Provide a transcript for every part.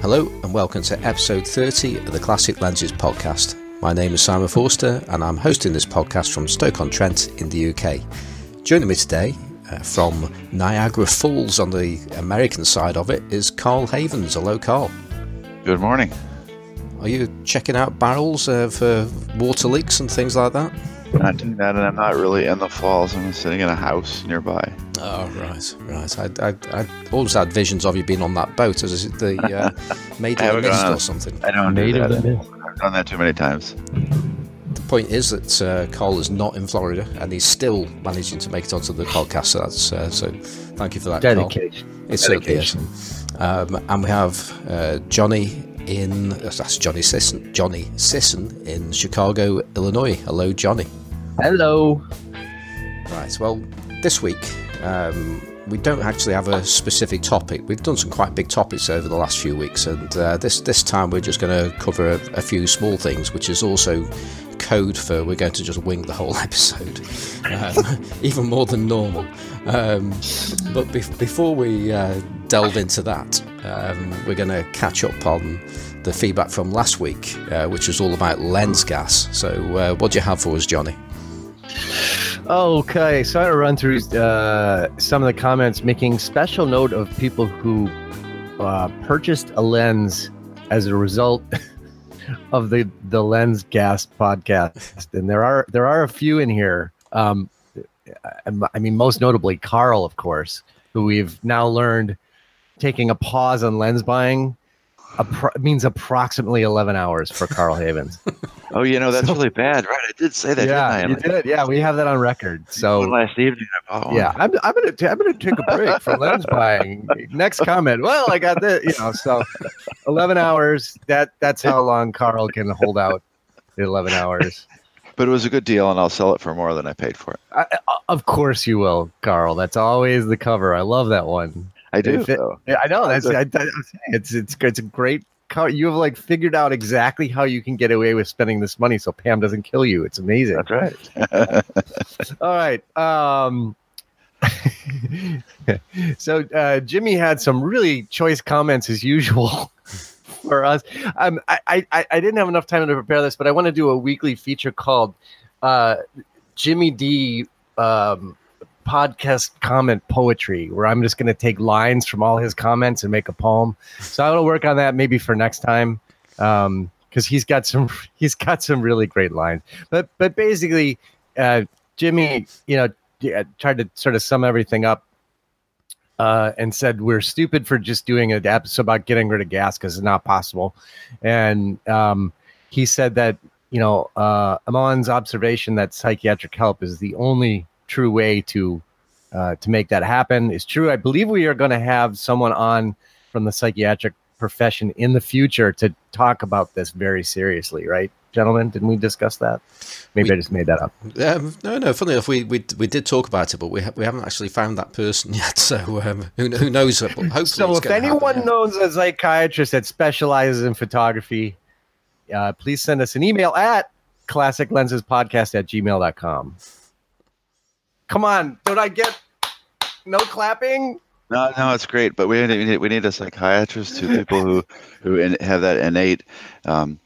Hello, and welcome to episode 30 of the Classic Lenses podcast. My name is Simon Forster, and I'm hosting this podcast from Stoke-on-Trent in the UK. Joining me today uh, from Niagara Falls on the American side of it is Carl Havens. Hello, Carl. Good morning. Are you checking out barrels uh, for water leaks and things like that? Not doing that, and I'm not really in the falls. I'm sitting in a house nearby. Oh right, right. I, I, I always had visions of you being on that boat as the uh, Maid of the Mist or something. I don't Maid do that. Mist. I've done that too many times. The point is that uh, Carl is not in Florida and he's still managing to make it onto the podcast. So that's uh, so. Thank you for that, Carl. Dedication. It certainly is. Um, and we have uh, Johnny in that's Johnny Sisson. Johnny Sisson in Chicago, Illinois. Hello, Johnny. Hello. Right. Well, this week um, we don't actually have a specific topic. We've done some quite big topics over the last few weeks, and uh, this this time we're just going to cover a, a few small things, which is also code for we're going to just wing the whole episode, um, even more than normal. Um, but bef before we uh, delve into that, um, we're going to catch up on the feedback from last week, uh, which was all about lens gas. So, uh, what do you have for us, Johnny? Okay, so gonna run through uh, some of the comments, making special note of people who uh, purchased a lens as a result of the the Lens Gas podcast, and there are there are a few in here. Um, I I mean, most notably Carl, of course, who we've now learned taking a pause on lens buying appro- means approximately 11 hours for Carl Havens. Oh, you know that's really bad, right? I did say that, yeah, you did. Yeah, we have that on record. So last evening. Yeah, I'm, I'm gonna t- I'm gonna take a break from lens buying. Next comment. Well, I got this. You know, so 11 hours. That that's how long Carl can hold out. 11 hours. but it was a good deal, and I'll sell it for more than I paid for it. I- of course you will, Carl. That's always the cover. I love that one. I do. It- Yeah, I know. That's I, I'm saying it's it's it's a great. You have like figured out exactly how you can get away with spending this money, so Pam doesn't kill you. It's amazing. That's right. All right. Um, so uh, Jimmy had some really choice comments as usual for us. Um, I, I I didn't have enough time to prepare this, but I want to do a weekly feature called uh, Jimmy D um, podcast comment poetry, where I'm just going to take lines from all his comments and make a poem. So I will work on that maybe for next time. Um, because he's got some he's got some really great lines. But but basically, uh, Jimmy, you know, tried to sort of sum everything up uh, and said we're stupid for just doing an episode about getting rid of gas because it's not possible. And um, he said that you know uh, Amon's observation that psychiatric help is the only true way to uh, to make that happen is true. I believe we are going to have someone on from the psychiatric profession in the future to talk about this very seriously, right, gentlemen? Didn't we discuss that? Maybe We- I just made that up. Um, no, no. Funny enough, we, we we did talk about it, but we ha- we haven't actually found that person yet. So um, who who knows? But hopefully, So if anyone happen, knows a psychiatrist that specializes in photography, uh, please send us an email at classiclensespodcast at gmail.com. Come on, don't I get no clapping? No, no, it's great, but we need, we need, a psychiatrist to people who who in, have that innate um,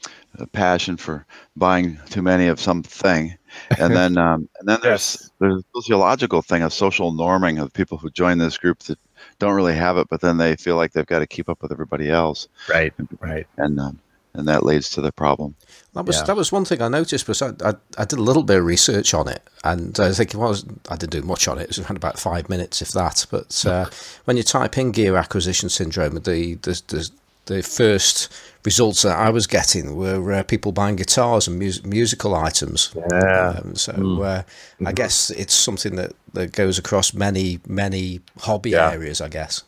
passion for buying too many of something, and then um, and then there's there's a sociological thing of social norming of people who join this group that don't really have it, but then they feel like they've got to keep up with everybody else, Right, right. and um, and that leads to the problem. That was Yeah. that was one thing I noticed because I, I, I did a little bit of research on it and I think it was I didn't do much on it. It was around about five minutes, if that. But uh, when you type in gear acquisition syndrome, the the, the the first results that I was getting were uh, people buying guitars and mus- musical items. Yeah. Um, so uh, I guess it's something that, that goes across many many hobby Yeah. areas. I guess.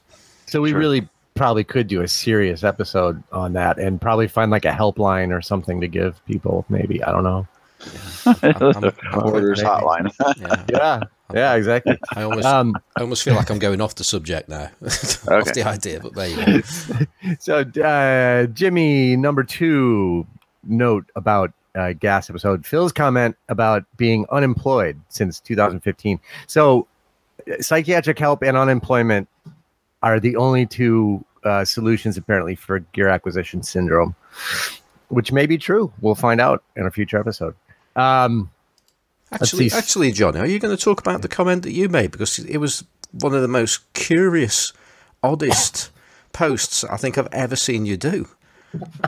So we Sure. really probably could do a serious episode on that and probably find like a helpline or something to give people, maybe. I don't know. I'm- Orders hotline. Yeah. Yeah, yeah, exactly. I almost Um, I almost feel like I'm going off the subject now, off the idea. But there you go. so uh, Jimmy number two note about uh, gas episode Phil's comment about being unemployed since 2015. So uh, psychiatric help and unemployment are the only two uh, solutions apparently for gear acquisition syndrome, which may be true. We'll find out in a future episode. Um, Actually, actually, Johnny, are you going to talk about the comment that you made because it was one of the most curious, oddest posts I think I've ever seen you do.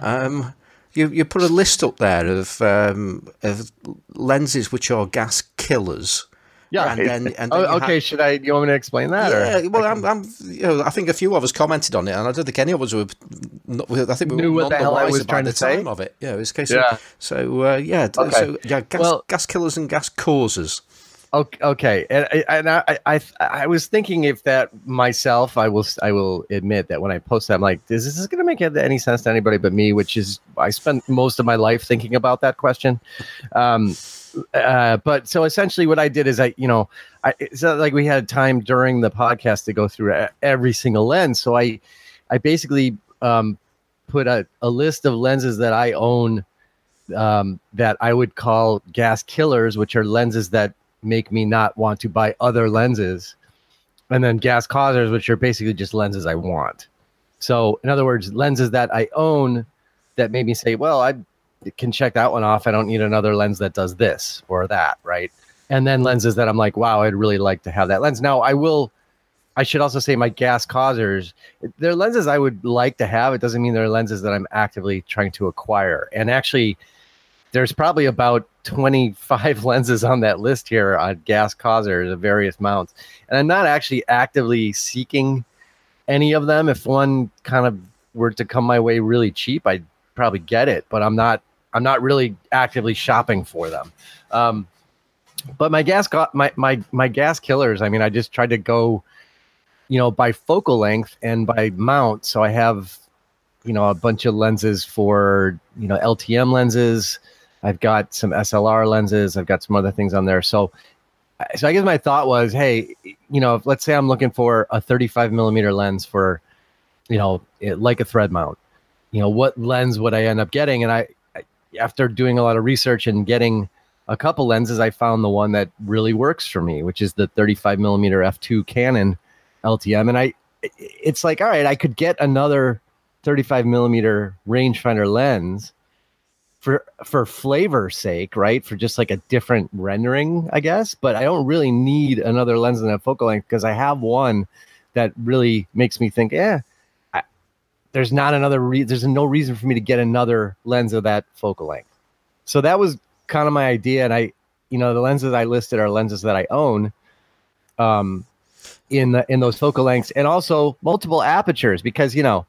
Um, you you put a list up there of um, of lenses which are gas killers. Yeah. and then, and then Oh, okay. had- Should I? You want me to explain that? or- yeah, well, I'm, I'm, you know, I think a few of us commented on it, and I don't think any of us were. Not, I think we Knew what the hell I was trying the to say? of it. Yeah, it was a case Yeah. of so uh, yeah, Okay. so yeah, gas, Well- gas killers and gas causers. Okay, and and I, I, I was thinking if that myself, I will, I will admit that when I post that, I'm like, is this going to make any sense to anybody but me? Which is, I spent most of my life thinking about that question. Um, uh, but so essentially, what I did is I, you know, I, it's not like we had time during the podcast to go through every single lens. So I, I basically um, put a, a list of lenses that I own um, that I would call gas killers, which are lenses that make me not want to buy other lenses, and then gas causers, which are basically just lenses I want. So, in other words, lenses that I own that made me say, well, I can check that one off. I don't need another lens that does this or that, right? And then lenses that I'm like, wow, I'd really like to have that lens. Now, I will. I should also say my gas causers. They're lenses I would like to have. It doesn't mean they're lenses that I'm actively trying to acquire. And actually, there's probably about 25 lenses on that list here on gas causers of various mounts. And I'm not actually actively seeking any of them. If one kind of were to come my way really cheap, I'd probably get it, but I'm not I'm not really actively shopping for them. Um, but my gas got my my my gas killers, I mean, I just tried to go, you know, by focal length and by mount. So I have, you know, a bunch of lenses for, you know, LTM lenses, I've got some SLR lenses. I've got some other things on there. So, so I guess my thought was, hey, you know, if, let's say I'm looking for a 35 millimeter lens for, you know, it, like a thread mount. You know, what lens would I end up getting? And I, I, after doing a lot of research and getting a couple lenses, I found the one that really works for me, which is the 35 millimeter f2 Canon LTM. And I, it's like, all right, I could get another 35 millimeter rangefinder lens for for flavor's sake, right? For just like a different rendering, I guess. But I don't really need another lens in that focal length because I have one that really makes me think, yeah, there's not another. Re- there's no reason for me to get another lens of that focal length. So that was kind of my idea, and I, you know, the lenses I listed are lenses that I own. Um, in the in those focal lengths and also multiple apertures because you know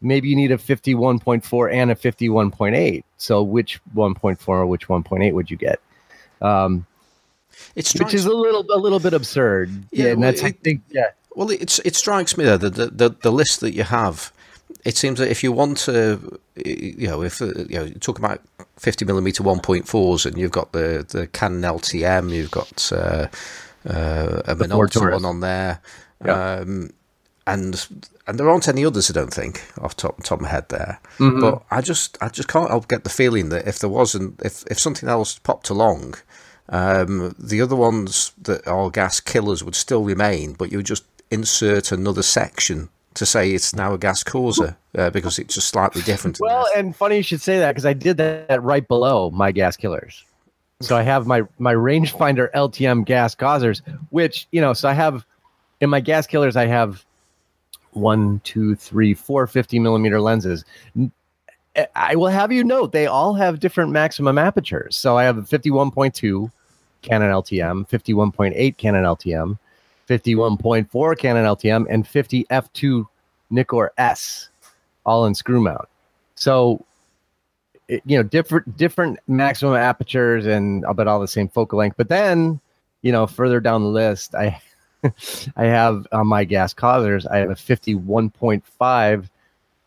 maybe you need a 51.4 and a 51.8 so which 1.4 or which 1.8 would you get? Um It's which is a little a little bit absurd. Yeah, yeah, and well, that's i it- think yeah. Well, it's it strikes me though that the, the the list that you have, it seems that if you want to, you know, if you know, talk about fifty millimeter one point fours, and you've got the the Canon LTM, you've got uh, uh, a Minolta one on there, Yeah. um, and and there aren't any others, I don't think, off top top of my head there. Mhm. But I just I just can't help get the feeling that if there wasn't if if something else popped along. Um, the other ones that are gas killers would still remain, but you would just insert another section to say it's now a gas causer uh, because it's just slightly different. well and funny you should say that because i did that right below my gas killers so i have my my rangefinder ltm gas causers which you know so i have in my gas killers i have one two three four 50 millimeter lenses. Eh, I will have you note they all have different maximum apertures. So i have a 51.2 canon ltm 51.8 canon ltm 51.4 canon ltm and 50 f2 nikkor s all in screw mount. So it, you know different different maximum apertures and uh, about all the same focal length. But then you know further down the list i i have on my gas causers i have a 51.5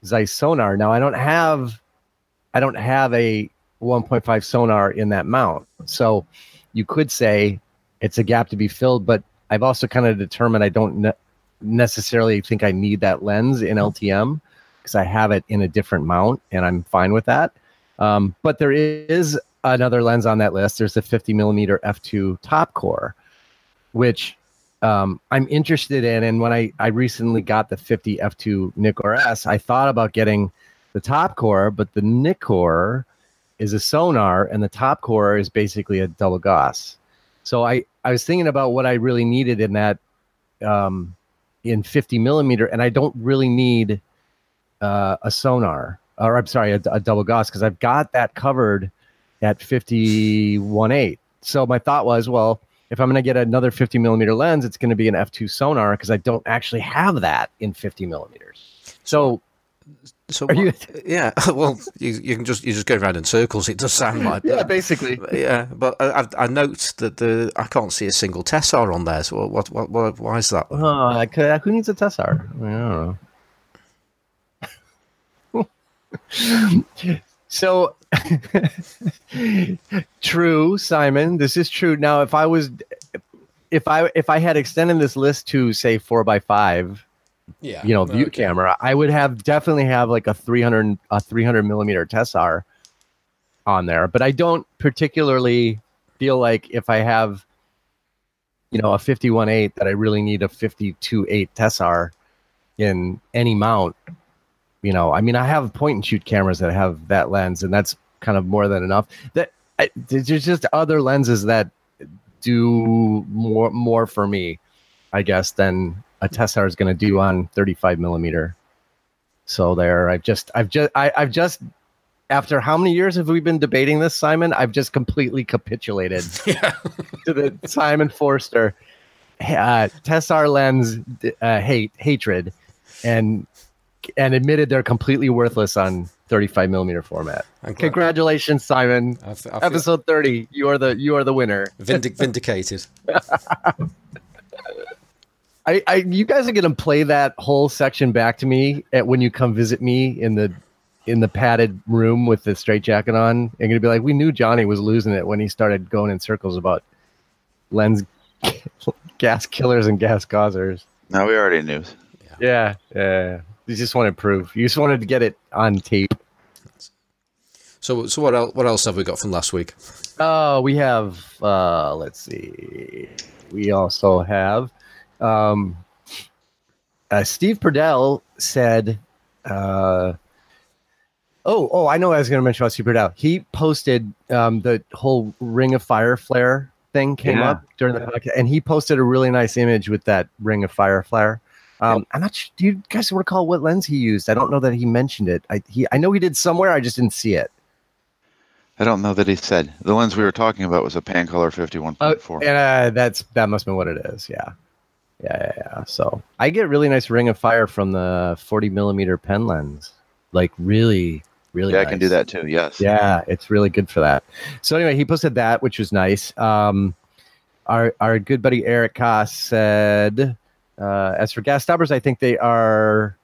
zeiss Sonnar now i don't have i don't have a 1.5 Sonnar in that mount so you could say it's a gap to be filled but i've also kind of determined i don't ne- necessarily think i need that lens in ltm because I have it in a different mount and I'm fine with that. Um, but there is another lens on that list. There's the 50 millimeter f2 Topcor, which um, I'm interested in. And when I, I recently got the 50 F2 Nikkor S, I thought about getting the Topcor, but the Nikkor is a Sonnar and the Topcor is basically a double Gauss. So I, I was thinking about what I really needed in that um, in 50 millimeter, and I don't really need uh, a Sonnar or I'm sorry, a, a double Gauss because I've got that covered at 51.8. So my thought was, well, if I'm going to get another 50 millimeter lens, it's going to be an f2 Sonnar because I don't actually have that in 50 millimeters. So, so what, you, yeah, well, you, you can just you just go around in circles. It does sound like yeah, basically, yeah. But I, I note that the I can't see a single Tessar on there. So what what, what why is that? Oh, who needs a Tessar? I don't know. so true, Simon. This is true. Now, if I was, if I if I had extended this list to say four by five, yeah, you know, view okay. camera, I would have definitely have like a three hundred a three hundred millimeter Tessar on there. But I don't particularly feel like if I have, you know, a fifty one eight that I really need a fifty two eight Tessar in any mount you know i mean i have point and shoot cameras that have that lens and that's kind of more than enough. That I, there's just other lenses that do more more for me, I guess, than a Tessar is going to do on 35 millimeter. So there, I've just, I've just, I, I've just, after how many years have we been debating this, Simon? I've just completely capitulated yeah. to the Simon Forster uh, Tessar lens uh, hate hatred, and and admitted they're completely worthless on 35 millimeter format. Congratulations, Simon! I f- I feel... Episode 30. You are the you are the winner. Vindic- vindicated. I, I, you guys are gonna play that whole section back to me at when you come visit me in the in the padded room with the straight jacket on. And gonna be like, we knew Johnny was losing it when he started going in circles about lens gas killers and gas causers. No, we already knew. Yeah, yeah. yeah. You just wanted proof. You just wanted to get it on tape. So, so what else? What else have we got from last week? Oh, uh, we have. Uh, let's see. We also have. Um, uh, Steve Purdell said. Uh, oh, oh, I know. I was going to mention about Steve Purdell. He posted um, the whole Ring of Fire flare thing came yeah. up during the podcast, and he posted a really nice image with that Ring of Fire flare. Um, I'm not. Sure, do you guys recall what lens he used? I don't know that he mentioned it. I he I know he did somewhere. I just didn't see it. I don't know that he said the lens we were talking about was a Pancolar 51.4. Uh, and uh, that's that must be what it is. Yeah. yeah, yeah, yeah. So I get really nice ring of fire from the 40 millimeter pen lens. Like really, really. Yeah, nice. I can do that too. Yes. Yeah, it's really good for that. So anyway, he posted that, which was nice. Um, our our good buddy Eric Koss said uh, as for gas stoppers, I think they are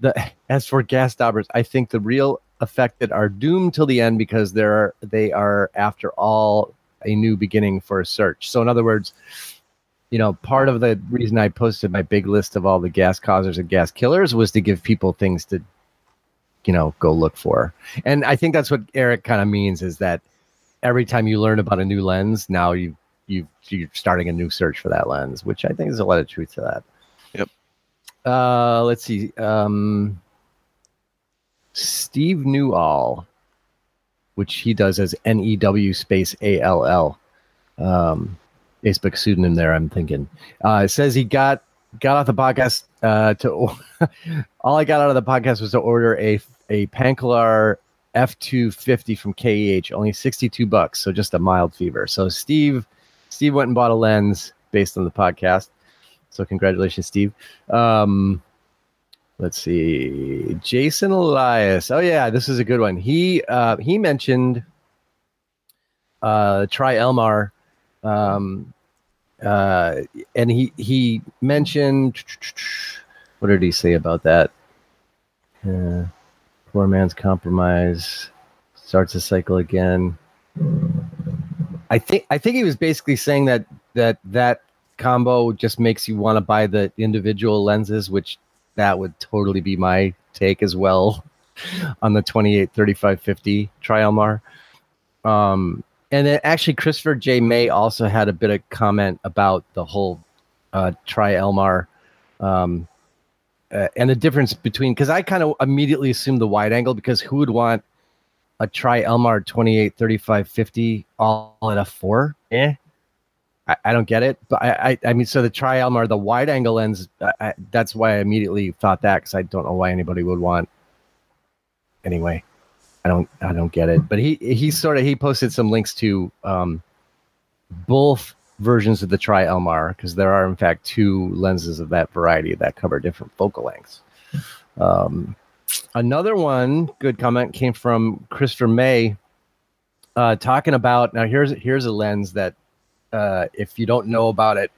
the. As for gas stoppers, I think the real affected are doomed till the end because they're they are after all a new beginning for a search. So in other words, you know, part of the reason I posted my big list of all the gas causers and gas killers was to give people things to, you know, go look for. And I think that's what Eric kind of means is that every time you learn about a new lens, now you you you're starting a new search for that lens, which I think is a lot of truth to that. Yep. Uh, let's see. Um, Steve Newall, which he does as N E W space A L L. Um, Facebook pseudonym there. I'm thinking. Uh, says he got got off the podcast uh, to. all I got out of the podcast was to order a a Pancolar F250 from KEH, only 62 bucks, so just a mild fever. So Steve Steve went and bought a lens based on the podcast. So congratulations, Steve. Um, let's see, Jason Elias. Oh yeah, this is a good one. He uh, he mentioned uh, Tri-Elmar, um, uh, and he he mentioned what did he say about that? Uh, poor man's compromise starts a cycle again. I think I think he was basically saying that that that combo just makes you want to buy the individual lenses, which that would totally be my take as well on the 28 35 50 Tri-Elmar. Um, and then actually, Christopher J. May also had a bit of comment about the whole uh, Tri Elmar, um, uh, and the difference between because I kind of immediately assumed the wide angle because who would want a Tri Elmar 28 35 50 all at f4? Eh. I, I don't get it, but I, I, I mean, so the Tri Elmar, the wide angle lens, I, that's why I immediately thought that because I don't know why anybody would want. Anyway, I don't, I don't get it. But he, he sort of, he posted some links to um, both versions of the Tri Elmar because there are in fact two lenses of that variety that cover different focal lengths. Um, another one, good comment came from Christopher May, uh, talking about now. Here's here's a lens that uh, if you don't know about it,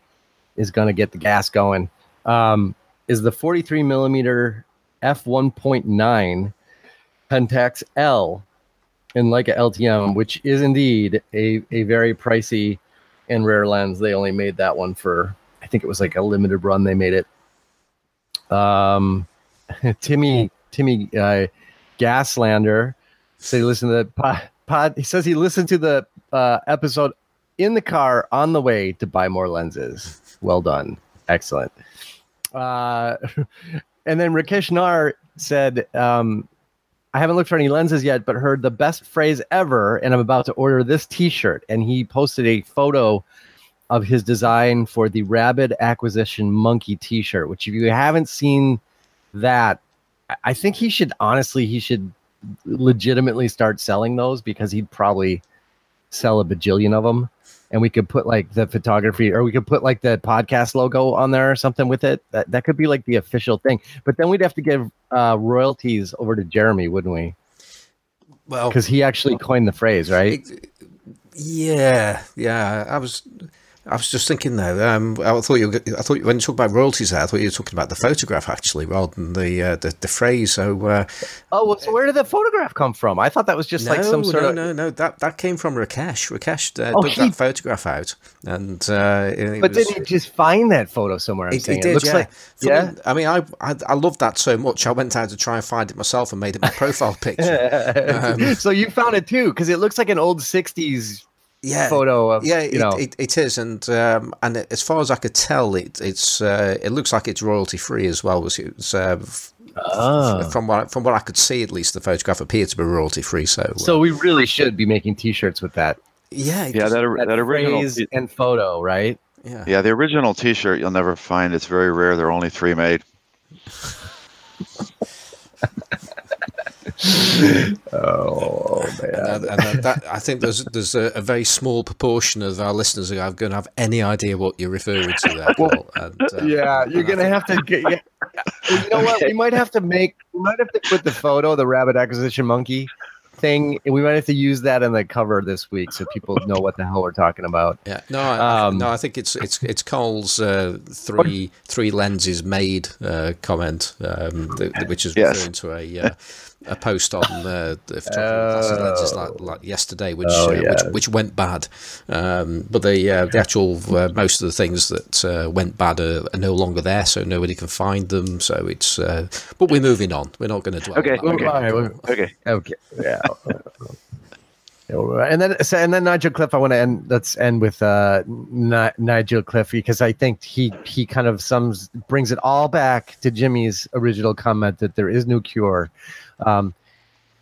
is going to get the gas going. Um, is the 43 millimeter f 1.9 Pentax L in Leica LTM, which is indeed a, a very pricey and rare lens. They only made that one for, I think it was like a limited run. They made it. Um, Timmy Timmy uh, Gaslander said he listened to the pod, pod. He says he listened to the uh, episode in the car on the way to buy more lenses. Well done, excellent. Uh, and then Rakesh Nar said, um, I haven't looked for any lenses yet, but heard the best phrase ever, and I'm about to order this T-shirt. And he posted a photo of his design for the Rabid Acquisition Monkey T-shirt. Which, if you haven't seen that, I think he should honestly, he should legitimately start selling those because he'd probably sell a bajillion of them and we could put like the photography or we could put like the podcast logo on there or something with it. That that could be like the official thing. But then we'd have to give uh, royalties over to Jeremy, wouldn't we? Well, Because he actually coined the phrase, right? yeah, yeah. I was, I was just thinking though. Um, I thought you, were, I thought when you talk about royalties, there, I thought you were talking about the photograph actually, rather than the uh, the, the phrase. So, uh, Oh, well, so where did the photograph come from? I thought that was just no, like some sort no, of. no, no. No that that came from Rakesh. Rakesh uh, Oh, dug he- that photograph out, and uh, it But was- did he just find that photo somewhere? I'm It, saying it did, looks yeah. like yeah. I mean, I, I I loved that so much. I went out to try and find it myself and made it my profile picture. Um, so you found it too because it looks like an old '60s yeah, photo of yeah, you know. it, it is, and um, and as far as I could tell, it it's uh, it looks like it's royalty free as well. Was it? Uh, f- Ah. From what I- from what I could see, at least the photograph appeared to be royalty free. So, uh, so we really should be making T-shirts with that. yeah, Yeah, that, or- that, that original. T- and photo, right? yeah. yeah, the original T-shirt you'll never find. It's very rare. There are only three made. Oh man. that, and that, I think there's there's a, a very small proportion of our listeners who are going to have any idea what you're referring to there. Paul. And, uh, yeah, you're gonna have to get. Yeah. Well, you know what? We might have to make. We might have to put the photo, the rabbit acquisition monkey thing. We might have to use that in the cover this week so people know what the hell we're talking about. Yeah, no, I, Um, no, I think it's it's it's Cole's uh, three three lenses made uh, comment, um, th- th- which is Yes. referring to a uh, a post on uh, the photography classes lenses like, like yesterday, which Oh, uh, yeah. which which went bad. Um, but the uh, the actual uh, most of the things that uh, went bad are, are no longer there, so nobody can find them. So it's uh, but we're moving on. We're not going to dwell. Okay, on that. okay. All right, Okay. Okay. Yeah. Yeah, all right. And then, so, and then Nigel Cliff. I want to end. Let's end with uh, Ni- Nigel Cliff because I think he he kind of sums brings it all back to Jimmy's original comment that there is no cure. Um,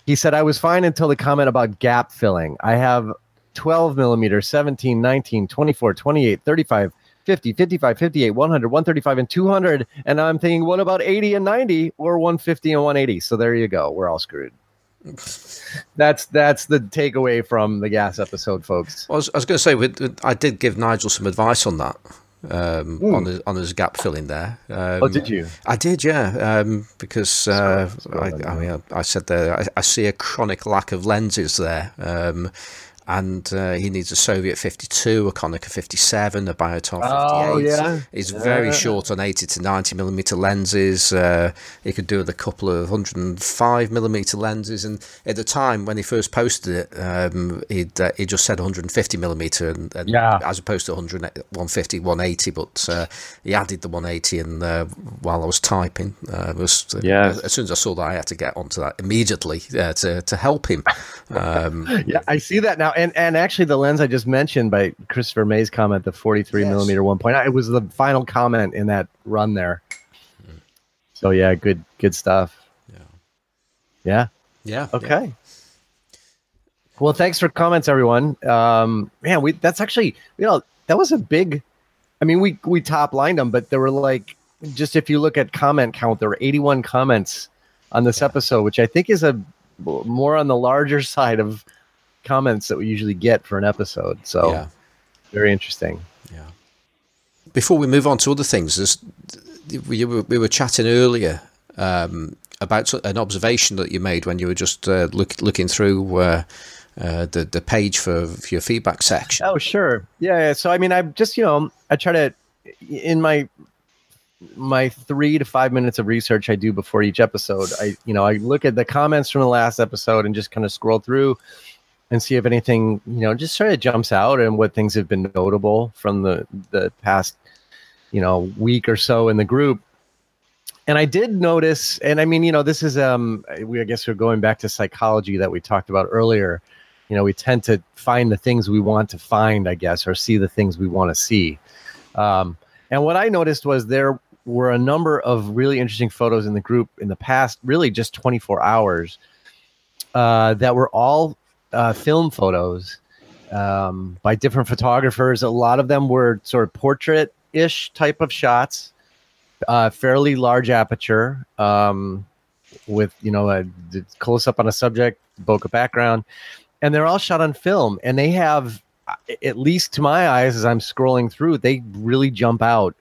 he said, "I was fine until the comment about gap filling. I have 12 millimeter, 17, 19, 24, 28, 35." 50, 55, 58, 100, 135, and 200. And I'm thinking, what about 80 and 90 or 150 and 180? So there you go. We're all screwed. That's that's the takeaway from the gas episode, folks. I was, I was going to say, I did give Nigel some advice on that, um, on his on his gap filling there. Um, Oh, did you? I did, yeah, um, because uh, I, I mean, I, I said there, I, I see a chronic lack of lenses there. Um, and uh, he needs a Soviet 52, a Konica 57, a Biotar 58. Oh, yeah. He's very short on 80 to 90 millimeter lenses. Uh, he could do with a couple of 105 millimeter lenses. And at the time when he first posted it, um, he'd, uh, he just said 150 millimeter, and, and Yeah. as opposed to 100, 150, 180. But uh, he added the 180, and uh, while I was typing, uh, was Yes. as soon as I saw that, I had to get onto that immediately to to help him. Um, Yeah, I see that now. And and actually, the lens I just mentioned by Christopher May's comment, the 43 Yes. millimeter 1.9, it was the final comment in that run there. So yeah, good good stuff. Yeah. Yeah. Yeah. Okay. Well, thanks for comments, everyone. Um, man, we that's actually you know that was a big. I mean, we we top lined them, but there were like just if you look at comment count, there were 81 comments on this episode, which I think is a more on the larger side of comments that we usually get for an episode. So Yeah. very interesting. Yeah. Before we move on to other things, there's, we, were, we were chatting earlier um, about an observation that you made when you were just uh, look, looking through uh, uh, the the page for, for your feedback section. Oh, sure. Yeah, yeah. So I mean, I just you know, I try to in my my three to five minutes of research I do before each episode. I you know I look at the comments from the last episode and just kind of scroll through and see if anything you know just sort of jumps out and what things have been notable from the the past you know week or so in the group. And I did notice, and I mean, you know, this is um, we I guess we're going back to psychology that we talked about earlier you know we tend to find the things we want to find i guess or see the things we want to see um, and what i noticed was there were a number of really interesting photos in the group in the past really just 24 hours uh, that were all uh, film photos um, by different photographers a lot of them were sort of portrait-ish type of shots uh, fairly large aperture um, with you know a close up on a subject bokeh background and they're all shot on film and they have at least to my eyes as i'm scrolling through they really jump out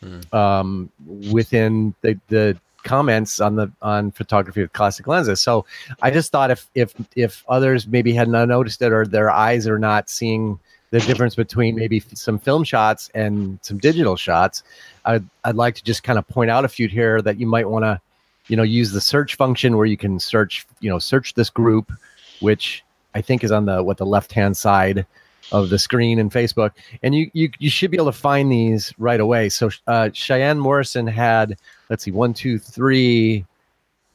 Hmm. um, within the, the comments on the on photography with classic lenses so i just thought if if if others maybe had not noticed it or their eyes are not seeing the difference between maybe some film shots and some digital shots i'd, I'd like to just kind of point out a few here that you might want to you know use the search function where you can search you know search this group which I think is on the what the left hand side of the screen in Facebook, and you you you should be able to find these right away. So uh, Cheyenne Morrison had let's see one two three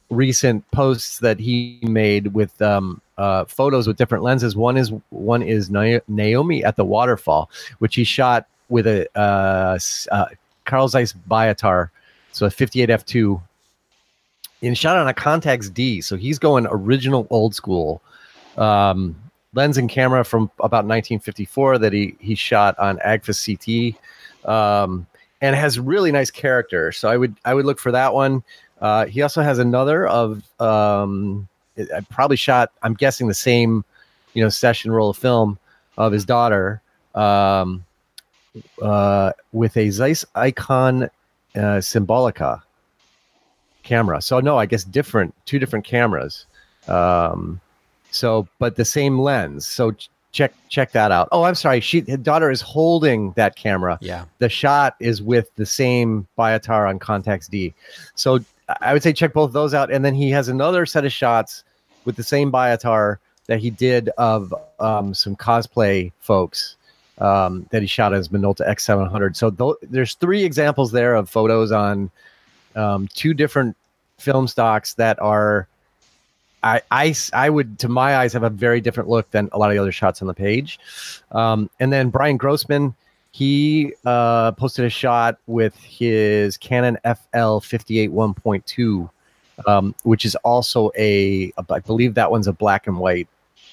recent posts that he made with um, uh, photos with different lenses. One is one is Naomi at the waterfall, which he shot with a uh, uh, Carl Zeiss Biotar, so a 58 f2 and shot on a Contax D. So he's going original old school um, lens and camera from about 1954 that he he shot on Agfa CT, um, and has really nice character. So I would I would look for that one. Uh, he also has another of um, I probably shot. I'm guessing the same, you know, session roll of film of his daughter um, uh, with a Zeiss Ikon uh, Symbolica camera. So no, I guess different, two different cameras. Um, so, but the same lens. So check check that out. Oh, I'm sorry. She his daughter is holding that camera. Yeah. The shot is with the same Biotar on Contax D. So I would say check both of those out. And then he has another set of shots with the same Biotar that he did of um, some cosplay folks um, that he shot as Minolta X700. So th- there's three examples there of photos on um, two different film stocks that are I, I I would to my eyes have a very different look than a lot of the other shots on the page um, and then brian grossman he uh, posted a shot with his canon fl 58 1.2 um, which is also a i believe that one's a black and white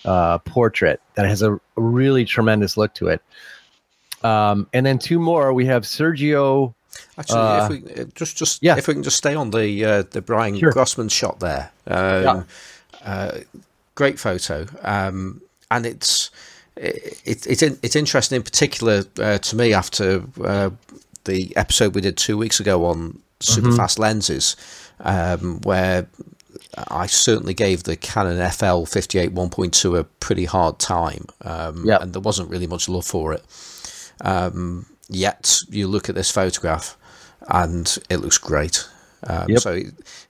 uh, portrait that has a really tremendous look to it um, and then two more we have sergio Actually, Uh, if we uh, just just yeah. if we can just stay on the uh, the Brian Sure. Grossman shot there, um, Yeah. Uh, great photo, um, and it's it, it's in, it's interesting in particular uh, to me after uh, the episode we did two weeks ago on super Mm-hmm. fast lenses, um, where I certainly gave the Canon FL 58 1.2 a pretty hard time, um, Yep. and there wasn't really much love for it. Um, yet you look at this photograph, and it looks great. Um, Yep. So,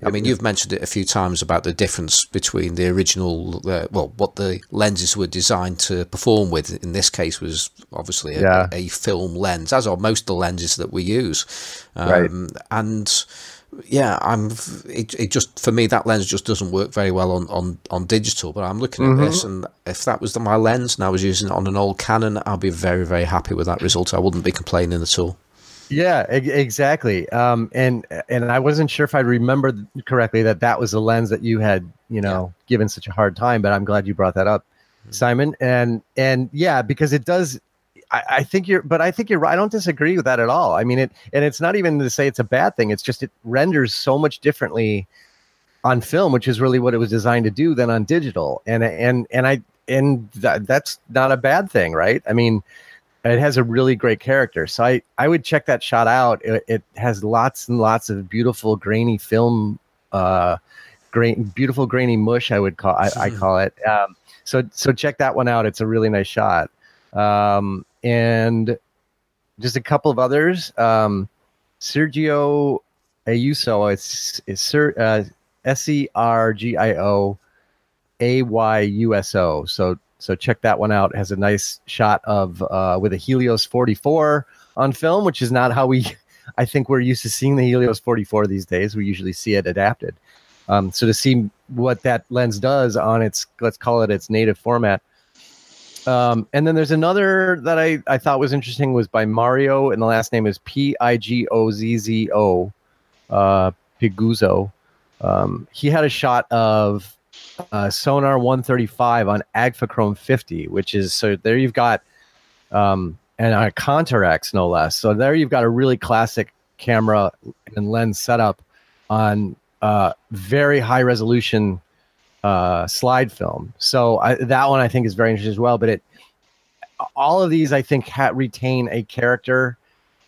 I mean, you've mentioned it a few times about the difference between the original, uh, well, what the lenses were designed to perform with. In this case, was obviously a, Yeah. a film lens, as are most of the lenses that we use. Um, Right. And yeah, I'm. It, it just for me that lens just doesn't work very well on on, on digital. But I'm looking at this, and if that was the, my lens and I was using it on an old Canon, I'd be very very happy with that result. I wouldn't be complaining at all. Yeah, e- exactly. Um, and and I wasn't sure if I remembered correctly that that was the lens that you had, you know, given such a hard time. But I'm glad you brought that up, Simon. And and yeah, because it does. I, I think you're, but I think you're right. I don't disagree with that at all. I mean, it, and it's not even to say it's a bad thing. It's just it renders so much differently on film, which is really what it was designed to do, than on digital. And and and I and that, that's not a bad thing, right? I mean, it has a really great character. So I, I would check that shot out. It, it has lots and lots of beautiful grainy film, uh, grain, beautiful grainy mush. I would call I, I call it. Um, so so check that one out. It's a really nice shot. Um, and just a couple of others. Um, Sergio Ayuso. It's it's Sir uh, S E R G I O A Y U S O. So so check that one out. It has a nice shot of uh, with a Helios 44 on film, which is not how we, I think we're used to seeing the Helios 44 these days. We usually see it adapted. Um, so to see what that lens does on its, let's call it its native format. Um, and then there's another that I, I thought was interesting was by Mario, and the last name is P I G O Z Z O, uh, Pigozzo. Um, he had a shot of uh, Sonnar 135 on Agfachrome 50, which is so there you've got um, and a Contarex no less. So there you've got a really classic camera and lens setup on uh, very high resolution uh, slide film. So I, that one I think is very interesting as well. But it all of these I think ha- retain a character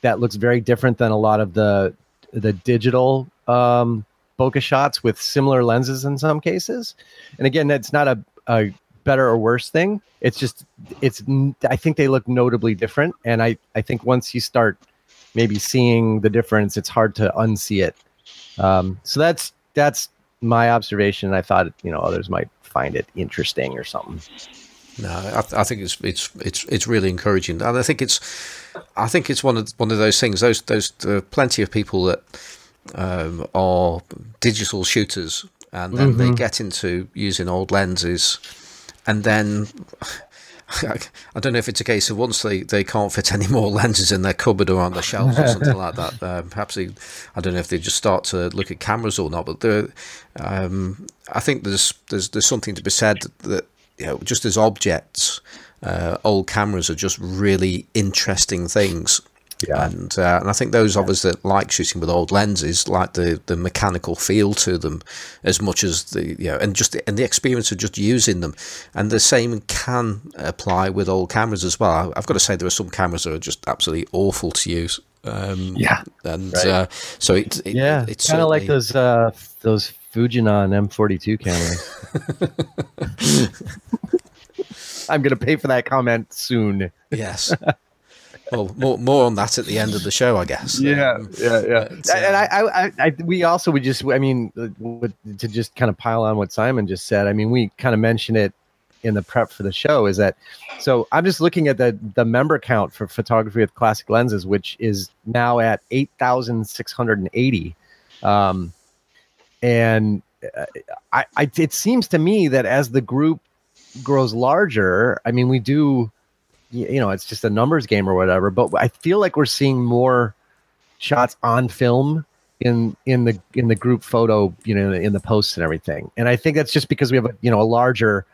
that looks very different than a lot of the the digital um, bokeh shots with similar lenses in some cases. And again, that's not a, a better or worse thing. It's just it's I think they look notably different. And I I think once you start maybe seeing the difference, it's hard to unsee it. Um, so that's that's my observation. I thought you know others might find it interesting or something. No, I, th- I, think it's it's it's it's really encouraging, and I think it's I think it's one of one of those things. Those those are plenty of people that um, are digital shooters, and then mm-hmm. they get into using old lenses, and then. I don't know if it's a case of once they, they can't fit any more lenses in their cupboard or on the shelves or something like that. Um, perhaps they, I don't know if they just start to look at cameras or not. But um, I think there's there's there's something to be said that you know just as objects, uh, old cameras are just really interesting things. Yeah. And uh, and I think those of us that like shooting with old lenses like the, the mechanical feel to them as much as the you know and just the, and the experience of just using them. And the same can apply with old cameras as well. I've got to say there are some cameras that are just absolutely awful to use. Um, yeah. And right. uh, so it, it yeah, it's kind of like those uh, those Fujinon M42 cameras. I'm gonna pay for that comment soon. Yes. well, more more on that at the end of the show, I guess. Yeah, um, yeah, yeah. But, uh, and I, I, I, we also would just, I mean, to just kind of pile on what Simon just said. I mean, we kind of mentioned it in the prep for the show. Is that so? I'm just looking at the the member count for photography with classic lenses, which is now at eight thousand six hundred and eighty. Um, and uh, I, I, it seems to me that as the group grows larger, I mean, we do you know it's just a numbers game or whatever but i feel like we're seeing more shots on film in in the in the group photo you know in the posts and everything. And i think that's just because we have a you know a larger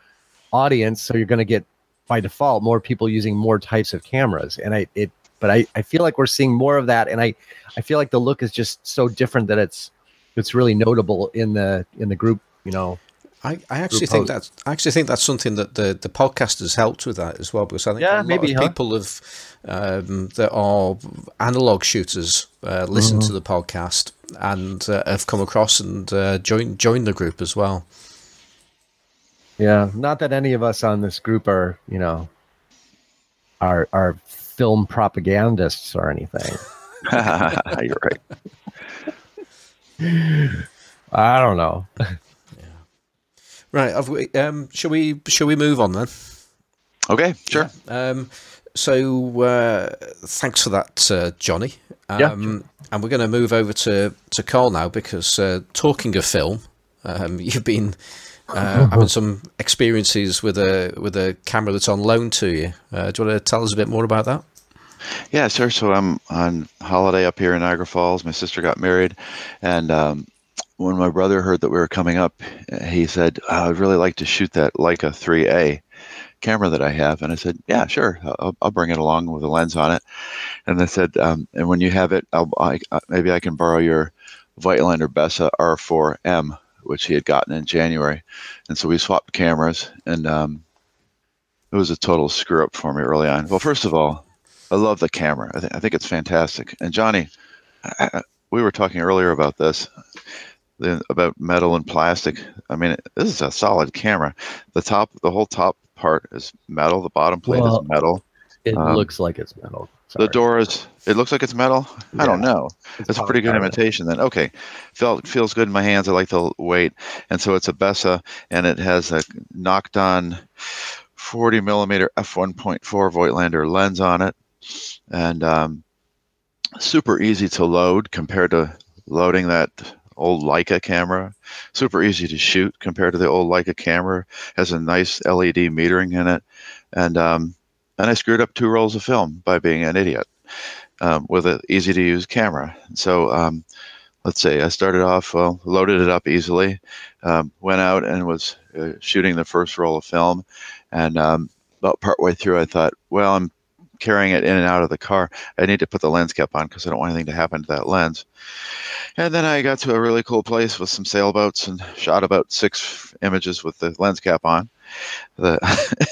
audience so you're going to get by default more people using more types of cameras. And i it but i i feel like we're seeing more of that and i i feel like the look is just so different that it's it's really notable in the in the group you know I, I actually think that's I actually think that's something that the, the podcast has helped with that as well because I think yeah, a lot maybe, of huh? people have um, that are analog shooters uh, listen mm-hmm. to the podcast and uh, have come across and uh, joined joined the group as well. Yeah, not that any of us on this group are you know are are film propagandists or anything. You're right. I don't know. Right. We, um, shall we shall we move on then? Okay, sure. Yeah. Um, So uh, thanks for that, uh, Johnny. Um, Yeah, sure. And we're going to move over to to Carl now because uh, talking of film, um, you've been uh, having some experiences with a with a camera that's on loan to you. Uh, do you want to tell us a bit more about that? Yeah, sure. So I'm on holiday up here in Niagara Falls. My sister got married, and um, when my brother heard that we were coming up, he said, "I'd really like to shoot that Leica 3A camera that I have." And I said, "Yeah, sure. I'll, I'll bring it along with a lens on it." And they said, um, "And when you have it, I'll, I, uh, maybe I can borrow your Voigtlander Bessa R4M, which he had gotten in January." And so we swapped cameras, and um, it was a total screw up for me early on. Well, first of all, I love the camera. I, th- I think it's fantastic. And Johnny, I, we were talking earlier about this, about metal and plastic. I mean, this is a solid camera. The top, the whole top part is metal. The bottom plate Well, is metal. It Um, looks like it's metal. The Sorry. door is. It looks like it's metal. I don't know. It's a pretty good imitation then. Okay, felt feels good in my hands. I like the weight, and so it's a Bessa, and it has a Nokton 40 millimeter f1.4 Voigtlander lens on it, and um, super easy to load compared to loading that old Leica camera. Super easy to shoot compared to the old Leica camera. Has a nice LED metering in it, and um, and I screwed up two rolls of film by being an idiot um, with an easy to use camera. So um, let's see, I started off, well, loaded it up easily, um, went out and was uh, shooting the first roll of film. And um, about partway through, I thought, well, I'm carrying it in and out of the car. I need to put the lens cap on because I don't want anything to happen to that lens. And then I got to a really cool place with some sailboats and shot about six images with the lens cap on. The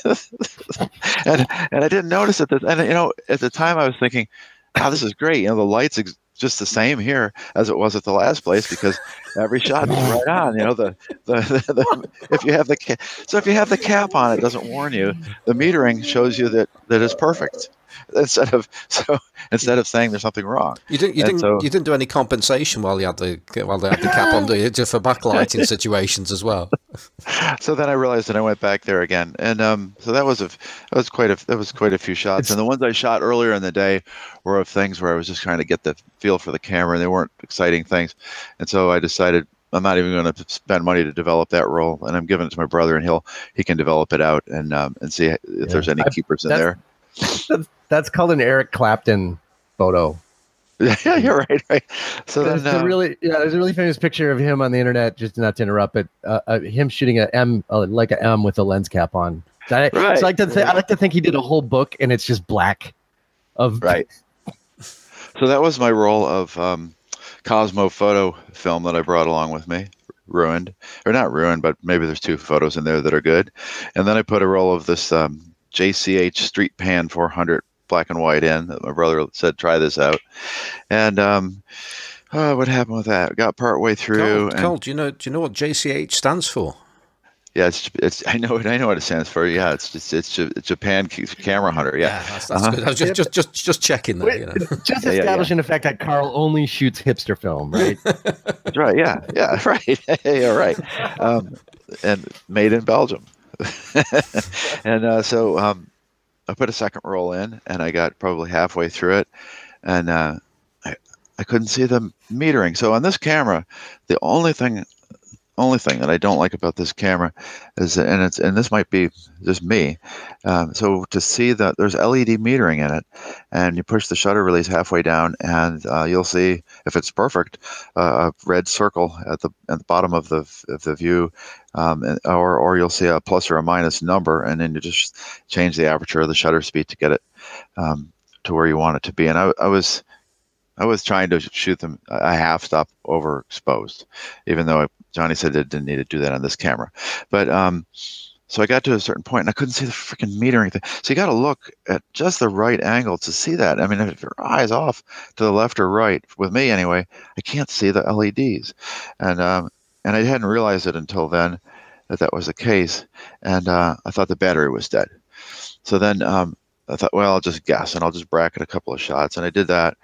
and and I didn't notice it. That, and you know, at the time, I was thinking, "Wow, this is great." You know, the lights ex- just the same here as it was at the last place because every shot is right on. You know, the the, the, the if you have the ca- so if you have the cap on, it doesn't warn you. The metering shows you that that is perfect instead of so instead of saying there's something wrong. You didn't. You And didn't. so- you didn't do any compensation while you had the while they had the cap on, do you? Just for backlighting situations as well. so then I realized that I went back there again, and um, so that was a that was quite a that was quite a few shots. and the ones I shot earlier in the day were of things where I was just trying to get the feel for the camera, and they weren't exciting things. And so I decided I'm not even going to spend money to develop that role, and I'm giving it to my brother, and he'll he can develop it out and um, and see if there's any keepers in that's- there. That's called an Eric Clapton photo. yeah, you're right, right. So There's then, a uh, really, yeah, there's a really famous picture of him on the internet. Just not to interrupt, but uh, uh, him shooting a M, uh, like a M with a lens cap on. I, so I Right. like to, th- I like to think he did a whole book, and it's just black. Of right. So that was my role of um, Kosmo Foto film that I brought along with me. Ruined, or not ruined, but maybe there's two photos in there that are good. And then I put a roll of this um, JCH Street Pan 400 black and white in. That my brother said try this out. And um, uh, what happened with that? Got part way through. Carl, and- Carl, do you know? Do you know what JCH stands for? yeah, it's, it's I know it. I know what it stands for. Yeah, it's it's it's, Ja- Japan Camera Hunter. Yeah. that's, that's Uh-huh. good. I was just just just just checking that. Wait, You know. just Yeah, yeah, yeah. establishing the fact that Carl only shoots hipster film, right? That's right. Yeah. Yeah. Right. yeah. Right. Um, and made in Belgium. and uh, so um, I put a second roll in, and I got probably halfway through it, and uh, I I couldn't see the metering. So on this camera, the only thing only thing that I don't like about this camera is, and it's and this might be just me. Um, so to see that there's LED metering in it, and you push the shutter release halfway down, and uh, you'll see if it's perfect, uh, a red circle at the at the bottom of the of the view, um, or or you'll see a plus or a minus number, and then you just change the aperture or the shutter speed to get it um, to where you want it to be. And I, I was I was trying to shoot them a half stop overexposed, even though Johnny said it didn't need to do that on this camera. But um, so I got to a certain point and I couldn't see the freaking metering thing. So you got to look at just the right angle to see that. I mean, if your eyes off to the left or right, with me anyway, I can't see the LEDs, and um, and I hadn't realized it until then that that was the case, and uh, I thought the battery was dead. So then um, I thought, well, I'll just guess and I'll just bracket a couple of shots, and I did that,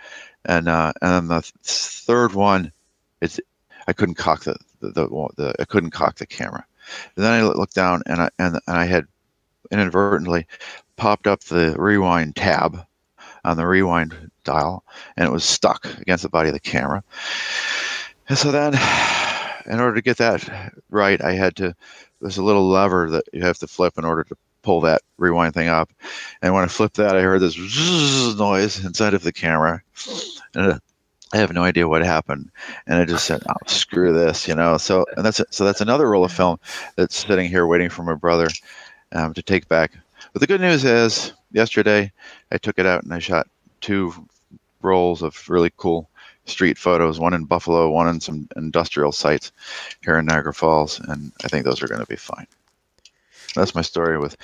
and uh, and then the th- third one, it's I couldn't cock the the, the, the I couldn't cock the camera. And then I looked down and I and, and I had inadvertently popped up the rewind tab on the rewind dial, and it was stuck against the body of the camera. And so then, in order to get that right, I had to. There's a little lever that you have to flip in order to pull that rewind thing up. And when I flipped that, I heard this noise inside of the camera, and I have no idea what happened, and I just said, "Oh, screw this," you know. So, and that's so that's another roll of film that's sitting here waiting for my brother um, to take back. But the good news is, yesterday I took it out and I shot two rolls of really cool street photos, one in Buffalo, one in some industrial sites here in Niagara Falls, and I think those are going to be fine. That's my story with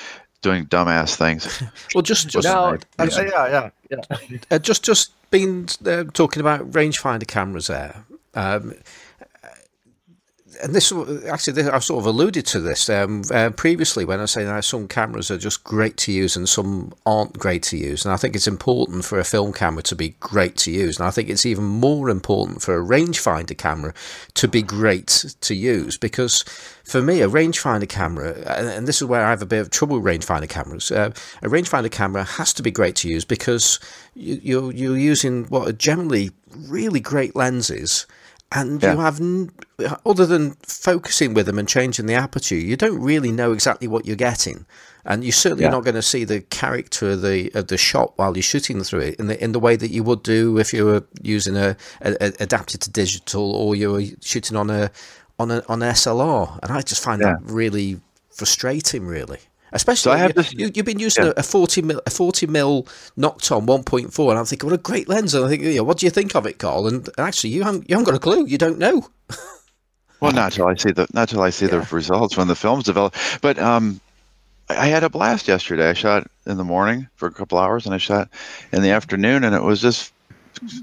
doing dumbass things. Well, just just No, uh, yeah, yeah, yeah, yeah. uh, just just been uh, talking about rangefinder cameras there. Um, and this actually, this, I've sort of alluded to this um, uh, previously when I say that some cameras are just great to use and some aren't great to use. And I think it's important for a film camera to be great to use. And I think it's even more important for a rangefinder camera to be great to use because for me, a rangefinder camera, and this is where I have a bit of trouble with rangefinder cameras, uh, a rangefinder camera has to be great to use because you, you're, you're using what are generally really great lenses and Yeah. you have n- other than focusing with them and changing the aperture you don't really know exactly what you're getting and you're certainly Yeah. not going to see the character of the of the shot while you're shooting through it in the in the way that you would do if you were using a, a, a adapted to digital or you were shooting on a on a on SLR and I just find that really frustrating really Especially So I have you, this- you, you've been using yeah. a, forty mil a forty mil Nokton one point four, and I'm thinking, what a great lens! And I think, you know, what do you think of it, Carl? And, and actually, you haven't you haven't got a clue. You don't know. Well, not till I see the not till I see the results when the film's developed. But um, I had a blast yesterday. I shot in the morning for a couple hours, and I shot in the afternoon, and it was just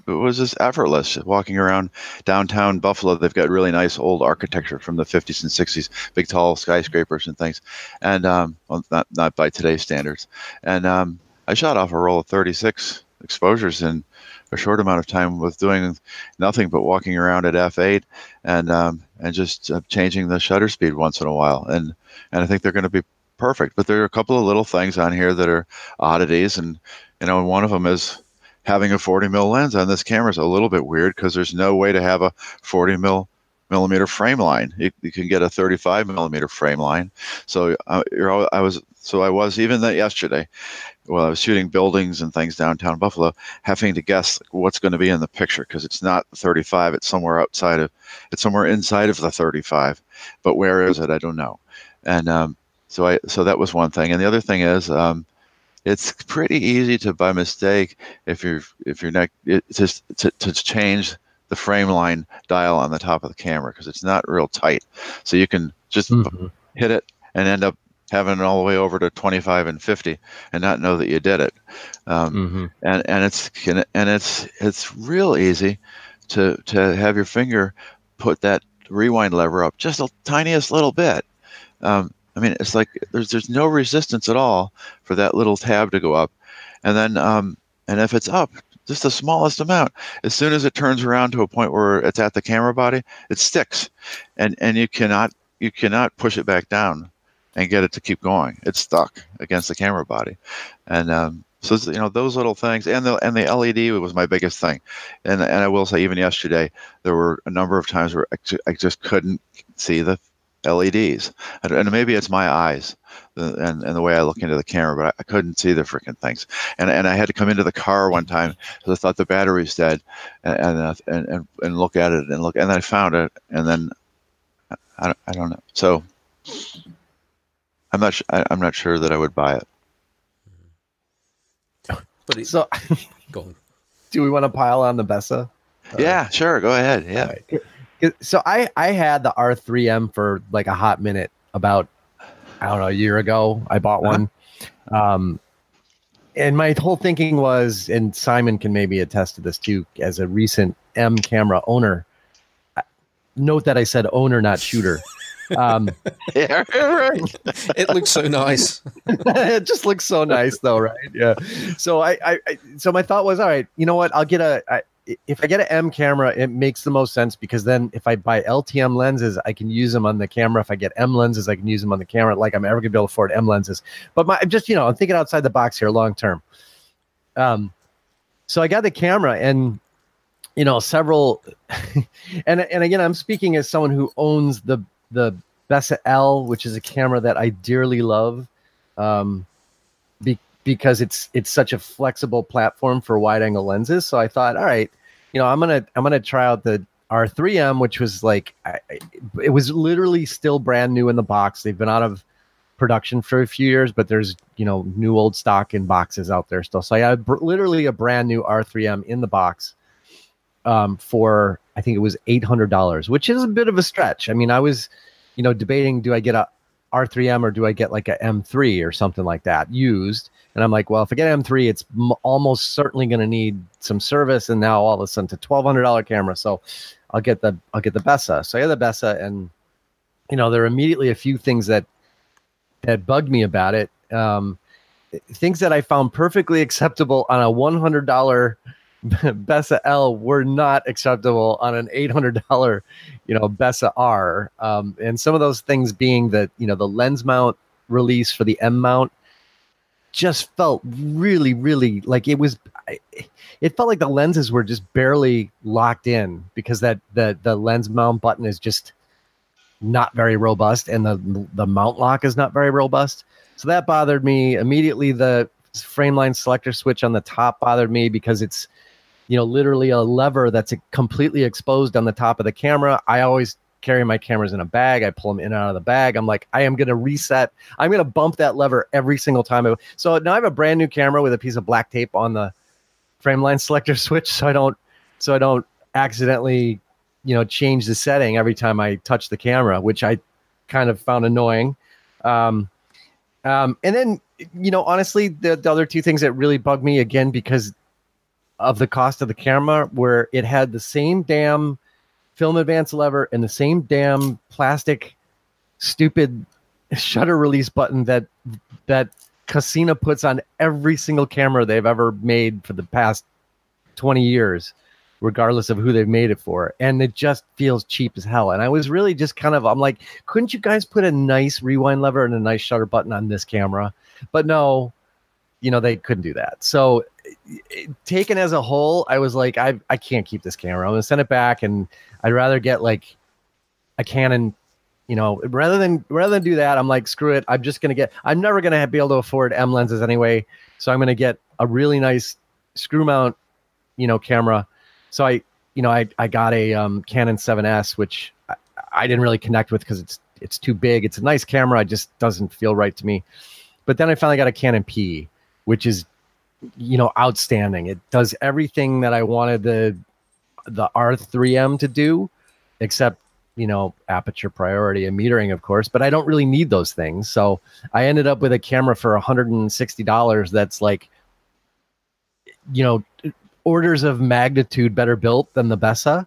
it was just effortless walking around downtown Buffalo. They've got really nice old architecture from the 50s and 60s, big tall skyscrapers and things, and um, well, not not by today's standards. And um, I shot off a roll of 36 exposures in a short amount of time with doing nothing but walking around at f8 and um, and just uh, changing the shutter speed once in a while. And and I think they're going to be perfect. But there are a couple of little things on here that are oddities, and you know, and one of them is having a 40 mil lens on this camera is a little bit weird because there's no way to have a 40 mil millimeter frame line. You, you can get a 35 millimeter frame line. So uh, you're, al- I was so I was even that yesterday. Well, I was shooting buildings and things downtown Buffalo, having to guess what's going to be in the picture because it's not 35. It's somewhere outside of, it's somewhere inside of the 35. But where is it? I don't know. And um, so I, so that was one thing. And the other thing is, um, it's pretty easy to by mistake if you're if you're not it, just to, to change the frame line dial on the top of the camera because it's not real tight. So you can just Mhm. hit it and end up having it all the way over to 25 and 50 and not know that you did it. Um, Mhm. and and it's and it's it's real easy to to have your finger put that rewind lever up just the tiniest little bit. Um, I mean, it's like there's there's no resistance at all for that little tab to go up, and then um, and if it's up just the smallest amount, as soon as it turns around to a point where it's at the camera body, it sticks, and and you cannot you cannot push it back down and get it to keep going. It's stuck against the camera body, and um, so you know those little things, and the and the LED was my biggest thing, and and I will say even yesterday there were a number of times where I ju- I just couldn't see the LEDs, and, and maybe it's my eyes and and the way I look into the camera, but I, I couldn't see the freaking things, and and I had to come into the car one time because I thought the battery's dead, and and, uh, and and and look at it and look, and then I found it, and then I don't, I don't know, so. I'm not. su- I, I'm not sure that I would buy it. But it's So, gone. do we want to pile on the Bessa? yeah, sure. Go ahead. Yeah. Alright. So I I had the R3M for like a hot minute about I don't know a year ago. I bought one, um, and my whole thinking was, and Simon can maybe attest to this too, as a recent M camera owner. Note that I said owner, not shooter. Um, Yeah. right. It looks so nice. it just looks so nice though, right? Yeah. So I, I, I so my thought was, all right, you know what? I'll get a. I, if I get an M camera, it makes the most sense because then if I buy LTM lenses, I can use them on the camera. If I get M lenses, I can use them on the camera. Like I'm ever gonna be able to afford M lenses. But my I'm just you know I'm thinking outside the box here, long term. Um, so I got the camera and you know several, and and again I'm speaking as someone who owns the the Bessa L, which is a camera that I dearly love. Um, because it's it's such a flexible platform for wide angle lenses. So I thought, all right, you know, I'm gonna I'm gonna try out the R3M, which was like I, it was literally still brand new in the box. They've been out of production for a few years, but there's you know new old stock in boxes out there still. So I had br- literally a brand new R3M in the box um, for I think it was eight hundred dollars, which is a bit of a stretch. I mean, I was you know debating do I get a R3M or do I get like a M3 or something like that used? And I'm like, well, if I get M3, it's m- almost certainly going to need some service. And now all of a sudden, a twelve hundred dollar camera, so I'll get the I'll get the Bessa. So I get the Bessa, and you know there are immediately a few things that that bugged me about it. Um, things that I found perfectly acceptable on a one hundred dollar Bessa L were not acceptable on an eight hundred dollar, you know, Bessa R. Um, and some of those things being that you know the lens mount release for the M mount just felt really, really like it was. It felt like the lenses were just barely locked in because that the the lens mount button is just not very robust, and the the mount lock is not very robust. So that bothered me immediately. The frame line selector switch on the top bothered me because it's you know literally a lever that's completely exposed on the top of the camera. I always carry my cameras in a bag. I pull them in and out of the bag. I'm like, I am going to reset. I'm going to bump that lever every single time. So now I have a brand new camera with a piece of black tape on the frame line selector switch, so I don't, so I don't accidentally, you know, change the setting every time I touch the camera, which I kind of found annoying. Um, um, and then, you know, honestly, the, the other two things that really bugged me again because of the cost of the camera, where it had the same damn film advance lever and the same damn plastic stupid shutter release button that that Cosina puts on every single camera they've ever made for the past 20 years regardless of who they've made it for. And it just feels cheap as hell. And i was really just kind of i'm like couldn't you guys put a nice rewind lever and a nice shutter button on this camera? But no you know they couldn't do that. So taken as a whole i was like i, I can't keep this camera i'm gonna send it back and I'd rather get like a Canon, you know, rather than rather than do that, I'm like, screw it. I'm just gonna get. I'm never gonna be able to afford M lenses anyway, so I'm gonna get a really nice screw mount, you know, camera. So I, you know, I I got a um, Canon 7S, which I, I didn't really connect with because it's it's too big. It's a nice camera, it just doesn't feel right to me. But then I finally got a Canon P, which is you know outstanding. It does everything that I wanted the the R3M to do, except you know aperture priority and metering, of course. But I don't really need those things, so I ended up with a camera for 160 dollars. That's like, you know, orders of magnitude better built than the Bessa.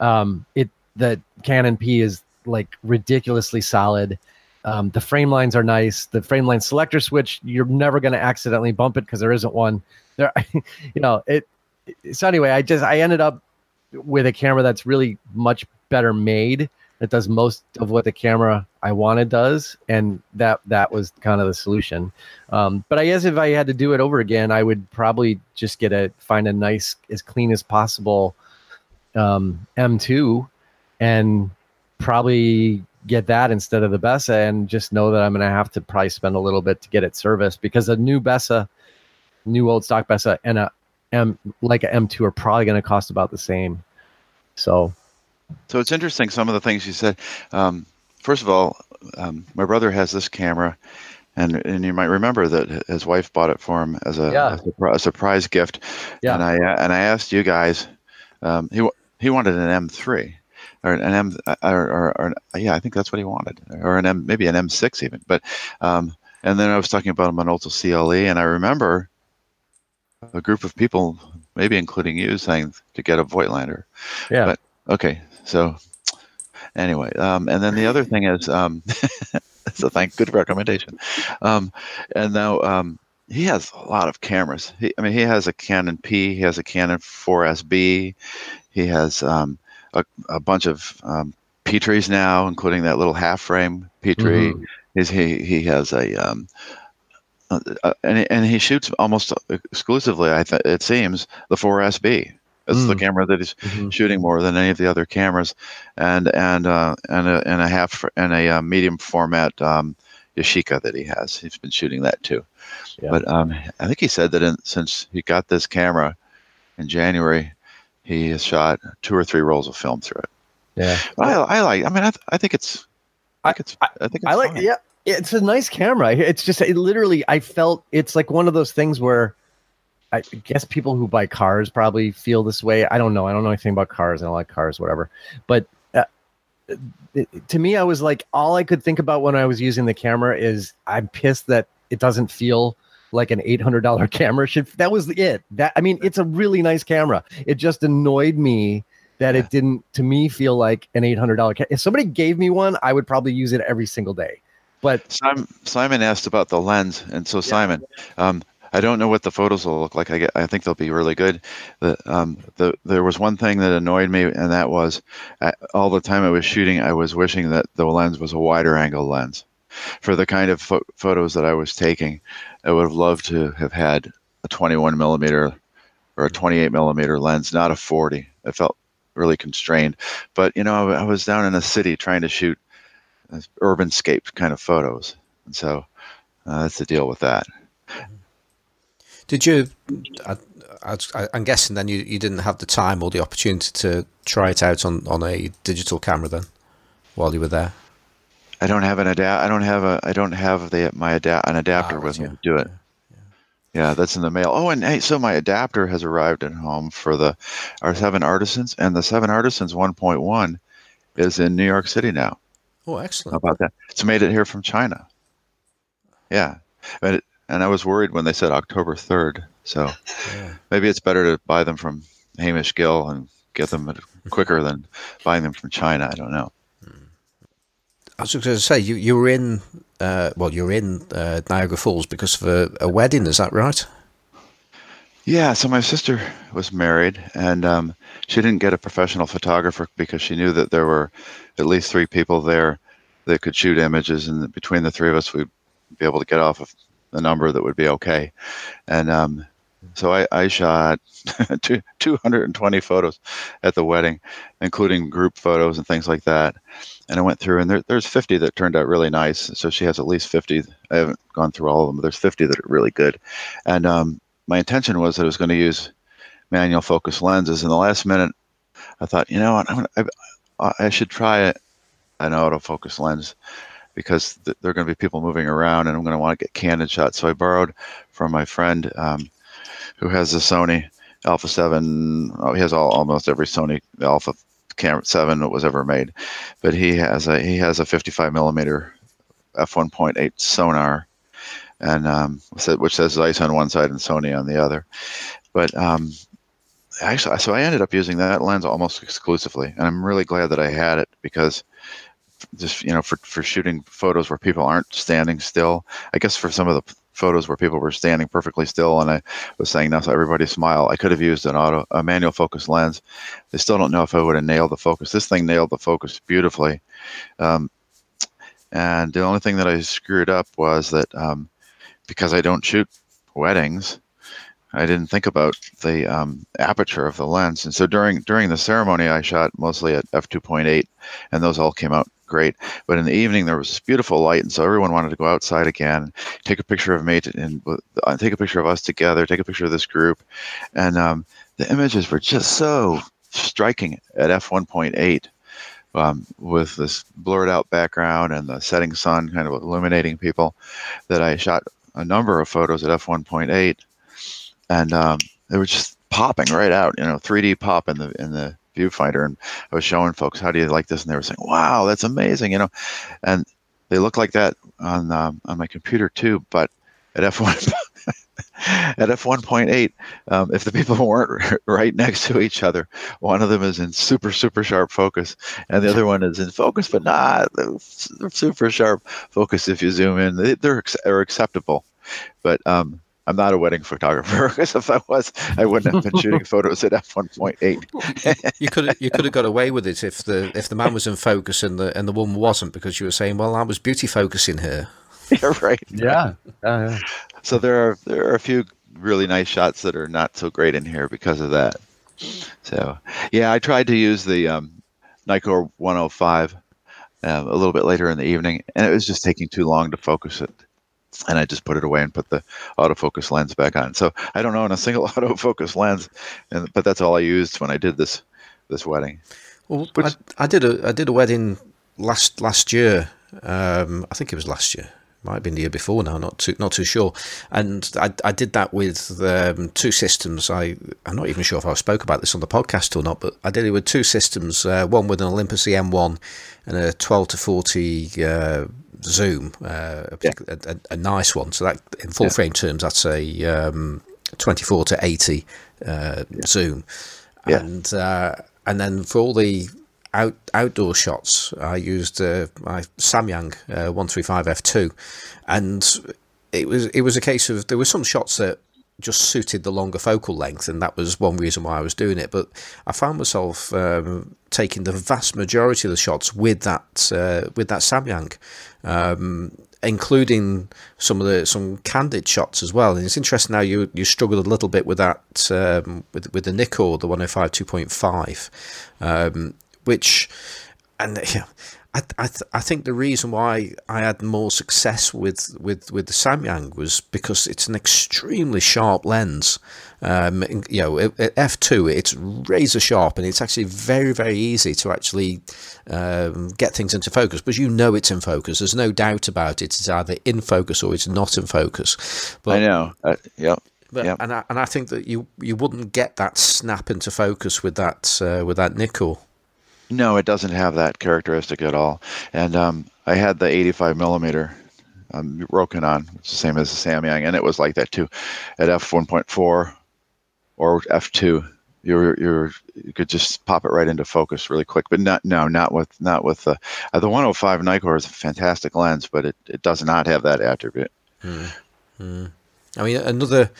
Um, it the Canon P is like ridiculously solid. Um, the frame lines are nice. The frame line selector switch, you're never going to accidentally bump it because there isn't one. There, you know it. So anyway, I just I ended up with a camera that's really much better made that does most of what the camera I wanted does, and that that was kind of the solution. Um, but I guess if I had to do it over again, I would probably just get a find a nice, as clean as possible um, M2, and probably get that instead of the Bessa, and just know that I'm going to have to probably spend a little bit to get it serviced because a new Bessa, new old stock Bessa, and a M like a M2 are probably going to cost about the same. So, so it's interesting. Some of the things you said. Um, first of all, um, my brother has this camera, and and you might remember that his wife bought it for him as a, yeah. a, a surprise gift. Yeah. And I and I asked you guys. Um, he he wanted an M3 or an M or, or, or, yeah, I think that's what he wanted, or an M maybe an M6 even. But um, and then I was talking about a Minolta CLE, and I remember a group of people, maybe including you, saying to get a Voigtlander. Yeah. But okay, so anyway, um, and then the other thing is, um, so thank good recommendation. Um, and now, um, he has a lot of cameras. He, I mean, he has a Canon P, he has a Canon 4SB, he has um, a, a bunch of um, Petris now, including that little half frame Petri. Mhm. He's, he he has a um, uh, uh, and and he shoots almost exclusively. I th- it seems the 4SB. It's the Mm. camera that he's Mhm. shooting more than any of the other cameras, and and uh, and a and a half and a uh, medium format um, Yashica that he has. He's been shooting that too. Yeah. But um, I think he said that in, since he got this camera in January, he has shot two or three rolls of film through it. Yeah. I, I like. I mean, I, th- I think it's. I think it's. I think it's. I like fine. yeah. It's a nice camera. It's just it literally I felt it's like one of those things where I guess people who buy cars probably feel this way. I don't know. I don't know anything about cars. I don't like cars, whatever. But uh, it, to me, I was like, all I could think about when I was using the camera is I'm pissed that it doesn't feel like an eight hundred dollar camera should. That was it. That I mean, it's a really nice camera. It just annoyed me that Yeah. it didn't to me feel like an eight hundred dollar. Ca- if somebody gave me one, I would probably use it every single day. But Simon, Simon asked about the lens, and so Simon, um, I don't know what the photos will look like. I, get, I think they'll be really good. The, um, the, there was one thing that annoyed me, and that was uh, all the time I was shooting, I was wishing that the lens was a wider angle lens. For the kind of pho- photos that I was taking, I would have loved to have had a 21 millimeter or a 28 millimeter lens, not a 40. I felt really constrained. But you know, I, I was down in a city trying to shoot uh, urban scape kind of photos, and so uh, that's the deal with that. Did you? I, I, I'm guessing then you, you didn't have the time or the opportunity to try it out on, on a digital camera then, while you were there. I don't have an adapt. I don't have a. I don't have the my adapt an adapter Ah, with me yeah. to do it. Yeah, that's in the mail. Oh, and hey, so my adapter has arrived at home for the our seven artisans, and the seven artisans 1.1 is in New York City now. Oh, excellent! How about that? It's made it here from China. Yeah, but it, and I was worried when they said October 3rd. So maybe it's better to buy them from Hamish Gill and get them quicker than buying them from China. I don't know. I was going to say you you were in uh, well you were in uh, Niagara Falls because of a, a wedding. Is that right? Yeah, so my sister was married, and um, she didn't get a professional photographer because she knew that there were at least three people there that could shoot images, and between the three of us, we'd be able to get off of the number that would be okay. And um, so I, I shot two, 220 photos at the wedding, including group photos and things like that. And I went through, and there, there's 50 that turned out really nice. So she has at least 50. I haven't gone through all of them, but there's 50 that are really good. And um, my intention was that I was going to use manual focus lenses. In the last minute, I thought, you know what, I'm gonna, I, I should try an autofocus lens because th- there are going to be people moving around and I'm going to want to get candid shots. So I borrowed from my friend um, who has a Sony Alpha 7. Oh, he has all, almost every Sony Alpha 7 that was ever made, but he has a he has a 55 millimeter f1.8 Sonnar and um, which says Zeiss on one side and Sony on the other. But um, actually, so I ended up using that lens almost exclusively, and I'm really glad that I had it because just you know for for shooting photos where people aren't standing still. I guess for some of the photos where people were standing perfectly still and I was saying no, so everybody smile. I could have used an auto a manual focus lens. I still don't know if I would have nailed the focus. This thing nailed the focus beautifully. Um, and the only thing that I screwed up was that um, because I don't shoot weddings, I didn't think about the um, aperture of the lens. And so during during the ceremony, I shot mostly at f2.8, and those all came out great. But in the evening, there was this beautiful light, and so everyone wanted to go outside again, take a picture of me, to, and uh, take a picture of us together, take a picture of this group, and um, the images were just so striking at f1.8 um, with this blurred out background and the setting sun kind of illuminating people that I shot a number of photos at f1.8 and um, they were just popping right out you know 3d pop in the in the viewfinder. And i was showing folks how do you like this? And they were saying wow that's amazing you know? And they look like that on um, on my computer too but at f1 at f1.8 um, if the people weren't right next to each other one of them is in super super sharp focus and the other one is in focus but not super sharp focus if you zoom in. They, they're, they're acceptable. But um, I'm not a wedding photographer because if I was, I wouldn't have been shooting photos at f1.8. you could you could have got away with it if the if the man was in focus and the and the woman wasn't because you were saying, well, I was beauty focusing her. yeah, right. Yeah. yeah. So there are there are a few really nice shots that are not so great in here because of that. So yeah, I tried to use the um, Nikkor 105 uh, a little bit later in the evening, and it was just taking too long to focus it. And I just put it away and put the autofocus lens back on. So I don't own a single autofocus lens, and but that's all I used when I did this this wedding. Well, Which, I, I, did a I did a wedding last last year. Um, I think it was last year. Might have been the year before now. Not too not too sure. And I, I did that with um, two systems. I I'm not even sure if I spoke about this on the podcast or not, but I did it with two systems. Uh, one with an Olympus EM1 and a 12 to 40 uh, zoom, uh, a, yeah. a, a, nice one. So that in full yeah. frame terms, that's a um, 24 to 80 uh, yeah. zoom, and uh, and then for all the out, outdoor shots, I used uh, my Samyang uh, 135 f2, and it was it was a case of there were some shots that just suited the longer focal length, and that was one reason why I was doing it. But I found myself um, taking the vast majority of the shots with that uh, with that Samyang, um, including some of the some candid shots as well. And it's interesting now you you struggled a little bit with that um, with with the Nikkor, the 105 2.5, um, which and yeah, I, I, th- I think the reason why I had more success with, with, with the Samyang was because it's an extremely sharp lens. Um, you know, f two it's razor sharp, and it's actually very very easy to actually um, get things into focus. But you know it's in focus. There's no doubt about it. It's either in focus or it's not in focus. But, I know. Uh, yep. But, yep. and I, and I think that you you wouldn't get that snap into focus with that uh, with that Nikkor. No, it doesn't have that characteristic at all. And um, I had the 85 millimeter um, which is the same as the Samyang, and it was like that too. At f1.4 or f2, you were, you could just pop it right into focus really quick. But not no, not with not with the uh, the 105 Nikkor is a fantastic lens, but it, it does not have that attribute. Hmm. Hmm. I mean, another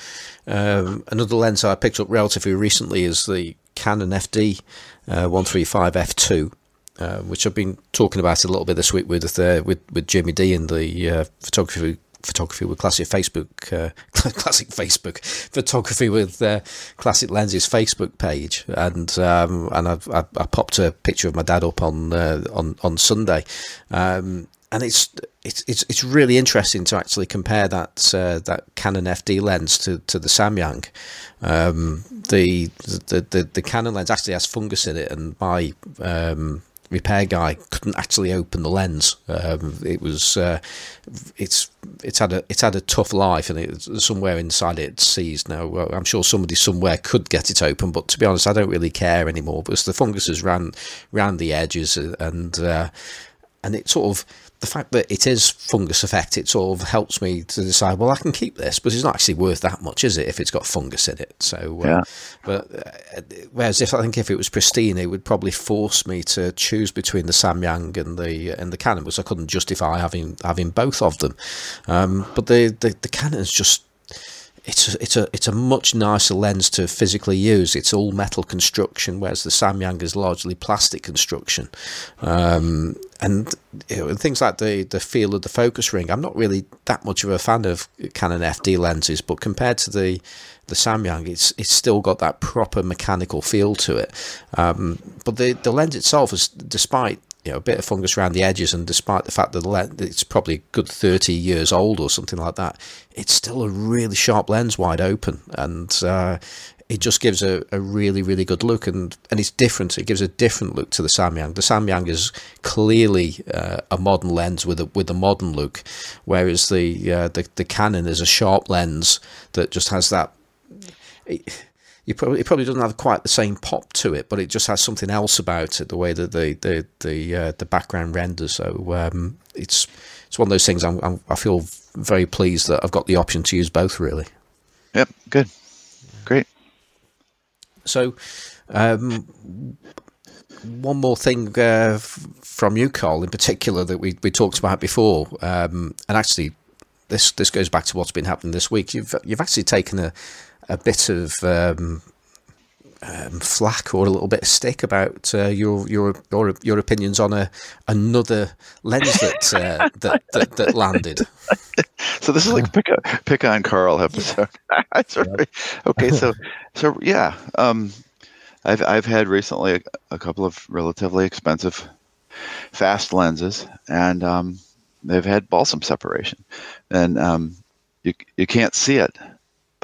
um, another lens I picked up relatively recently is the Canon FD uh, 135 f2. Uh, which I've been talking about a little bit this week with uh, with with Jimmy D in the uh, photography photography with classic Facebook uh, classic Facebook photography with uh, classic lenses Facebook page and um, and I've, I, I, popped a picture of my dad up on uh, on on Sunday um, and it's it's it's it's really interesting to actually compare that uh, that Canon FD lens to, to the Samyang. Um, the, the the the Canon lens actually has fungus in it, and my um, repair guy couldn't actually open the lens. Um, it was uh, it's it's had a it's had a tough life, and somewhere inside it seized now. Well, I'm sure somebody somewhere could get it open, but to be honest, I don't really care anymore because the fungus has ran round the edges and. Uh, and it sort of the fact that it is fungus affect, it sort of helps me to decide, well, I can keep this, but it's not actually worth that much, is it, if it's got fungus in it? So, uh, yeah. but uh, whereas if I think if it was pristine, it would probably force me to choose between the Samyang and the and the Canon, because I couldn't justify having having both of them. Um, but the, the the Canon is just it's a, it's a it's a much nicer lens to physically use. It's all metal construction, whereas the Samyang is largely plastic construction. Um, and you know, things like the the feel of the focus ring. I'm not really that much of a fan of Canon FD lenses, but compared to the the Samyang, it's it's still got that proper mechanical feel to it. Um, but the the lens itself is, despite you know, a bit of fungus around the edges, and despite the fact that it's probably a good 30 years old or something like that, it's still a really sharp lens wide open, and uh, it just gives a, a really, really good look, and, and it's different. It gives a different look to the Samyang. The Samyang is clearly uh, a modern lens with a with a modern look, whereas the uh, the the Canon is a sharp lens that just has that. It, you probably it probably doesn't have quite the same pop to it, but it just has something else about it. The way that the the the uh, the background renders. So um, it's it's one of those things. I'm, I'm, i feel very pleased that I've got the option to use both. Really. Yep. Good. Great. So, um, one more thing uh, from you, Carl, in particular that we we talked about before, um, and actually this this goes back to what's been happening this week. You've you've actually taken a a bit of um, um, flack or a little bit of stick about uh, your your your your opinions on a another lens that uh, that, that, that landed. So this is like pick on, pick on Carl episode. okay, so so yeah, um, I've I've had recently a, a, couple of relatively expensive fast lenses, and um, they've had balsam separation, and um, you you can't see it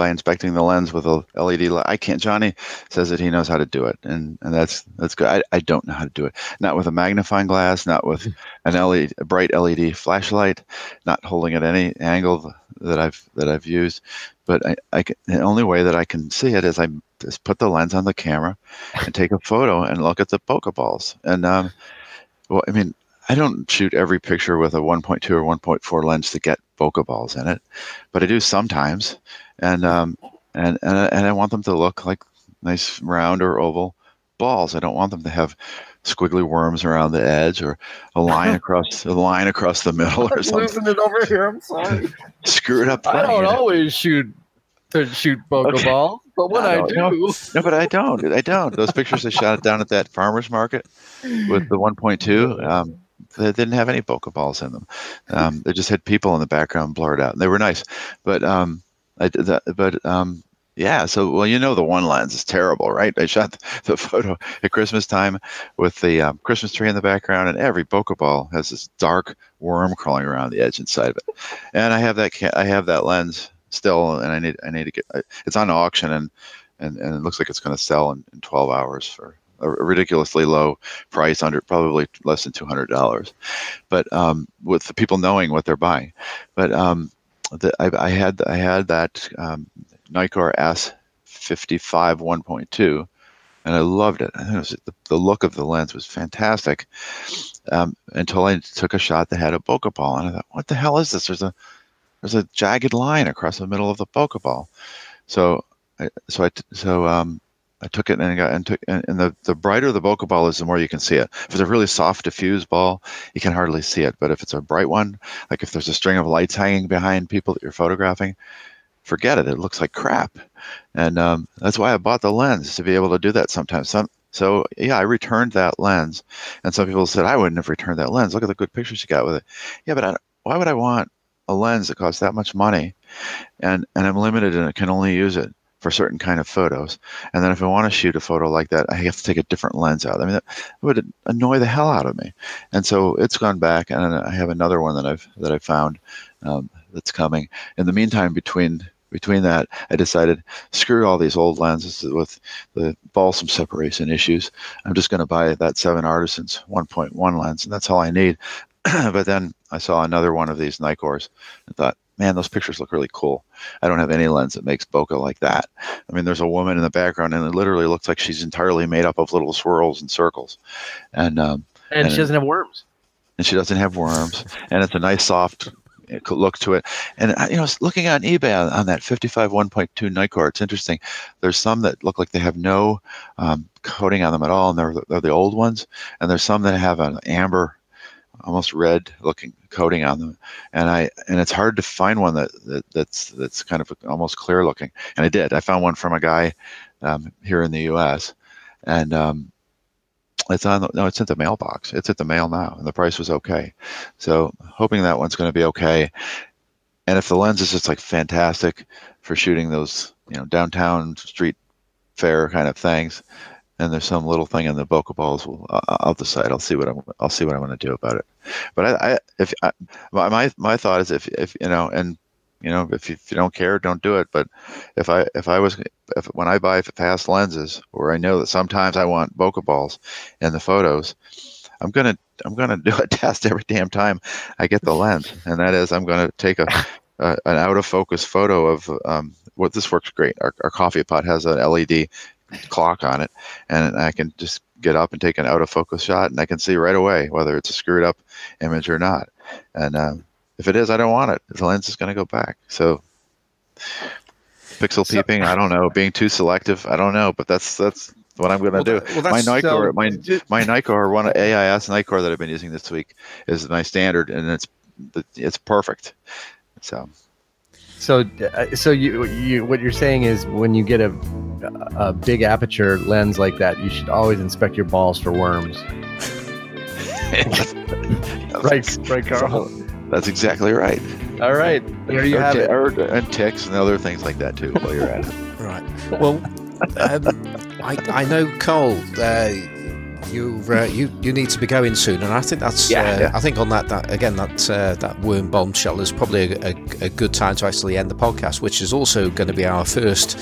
by inspecting the lens with a LED light. I can't. Johnny says that he knows how to do it, and, and that's that's good. I, I don't know how to do it. Not with a magnifying glass, not with an LED, a bright LED flashlight, not holding at any angle that I've that I've used. But I, I can, the only way that I can see it is I just put the lens on the camera and take a photo and look at the bokeh balls. And um, well, I mean, I don't shoot every picture with a 1.2 or 1.4 lens to get bokeh balls in it, but I do sometimes and um, and and and I want them to look like nice round or oval balls. I don't want them to have squiggly worms around the edge or a line across a line across the middle or something. Losing it over here. I'm sorry. Screw it up. I don't always shoot to shoot bokeh okay. ball, but when I, I do, no, no, but I don't. I don't. Those pictures I shot down at that farmers market with the 1.2. Um, they didn't have any bokeh balls in them. Um, they just had people in the background blurred out. And they were nice, but um, I that, but um, yeah. So well, you know, the one lens is terrible, right? I shot the photo at Christmas time with the um, Christmas tree in the background, and every bokeh ball has this dark worm crawling around the edge inside of it. And I have that I have that lens still, and I need I need to get it's on auction, and and, and it looks like it's going to sell in, in 12 hours for a ridiculously low price under probably less than $200 but um, with the people knowing what they're buying but um, the, I, I, had I had that um, Nikkor S55 1.2, and I loved it. it was, the, the, look of the lens was fantastic um, until I took a shot that had a bokeh ball, and I thought, "What the hell is this?" There's a there's a jagged line across the middle of the bokeh ball. So, so I so um, I took it and I got and took and, the the brighter the bokeh ball is, the more you can see it. If it's a really soft diffuse ball, you can hardly see it. But if it's a bright one, like if there's a string of lights hanging behind people that you're photographing, forget it. It looks like crap. And um, that's why I bought the lens to be able to do that sometimes. Some, so yeah, I returned that lens, and some people said I wouldn't have returned that lens. Look at the good pictures you got with it. Yeah, but I, why would I want a lens that costs that much money, and and I'm limited and I can only use it for certain kind of photos. And then if I want to shoot a photo like that, I have to take a different lens out. I mean, that would annoy the hell out of me. And so it's gone back, and I have another one that I've that I found um, that's coming. In the meantime, between between that, I decided screw all these old lenses with the balsam separation issues. I'm just going to buy that Seven Artisans 1.1 lens, and that's all I need. but then I saw another one of these Nikkors and thought, man, those pictures look really cool. I don't have any lens that makes bokeh like that. I mean, there's a woman in the background, and it literally looks like she's entirely made up of little swirls and circles, and um, and, and she doesn't have worms. And she doesn't have worms, and it's a nice soft look to it. And you know, looking on eBay on, on that 55 1.2 Nikkor, it's interesting. There's some that look like they have no um, coating on them at all, and they're, they're the old ones. And there's some that have an amber almost red looking coating on them. And i and it's hard to find one that, that that's that's kind of almost clear looking. And i did. I found one from a guy um, here in the us and um, it's on the, no it's at the mailbox. It's at the mail now and the price was okay. So hoping that one's going to be okay. And if the lens is just like fantastic for shooting those you know downtown street fair kind of things and there's some little thing in the bokeh balls. Well, I'll decide. I'll see what I'm. I'll see what I'm going to do about it. But I, I if I, my my thought is if if you know, and you know, if you, if you don't care, don't do it. But if I if I was if when I buy fast lenses, or I know that sometimes I want bokeh balls in the photos, I'm gonna I'm gonna do a test every damn time I get the lens, and that is I'm gonna take a, a an out of focus photo of um, what this works great. Our, our coffee pot has an LED clock on it, and I can just get up and take an out of focus shot, and I can see right away whether it's a screwed up image or not. And um, if it is, I don't want it. The lens is going to go back. So pixel so, peeping, I don't know. Being too selective, I don't know. But that's that's what I'm going to well, do. Well, my Nikkor, my my Nikkor, one AIS Nikkor that I've been using this week is my standard, and it's it's perfect. So So, uh, so you, you, what you're saying is when you get a, a big aperture lens like that, you should always inspect your balls for worms. right, right, Carl. That's exactly right. All right, there you Or have ti- it. or- and ticks and other things like that too. While you're at it. Right. Well, um, I, I know, Cole. Uh, you, uh, you you need to be going soon, and I think that's. Yeah, uh, yeah. I think on that, that again that uh, that worm bombshell is probably a, a, a good time to actually end the podcast, which is also going to be our first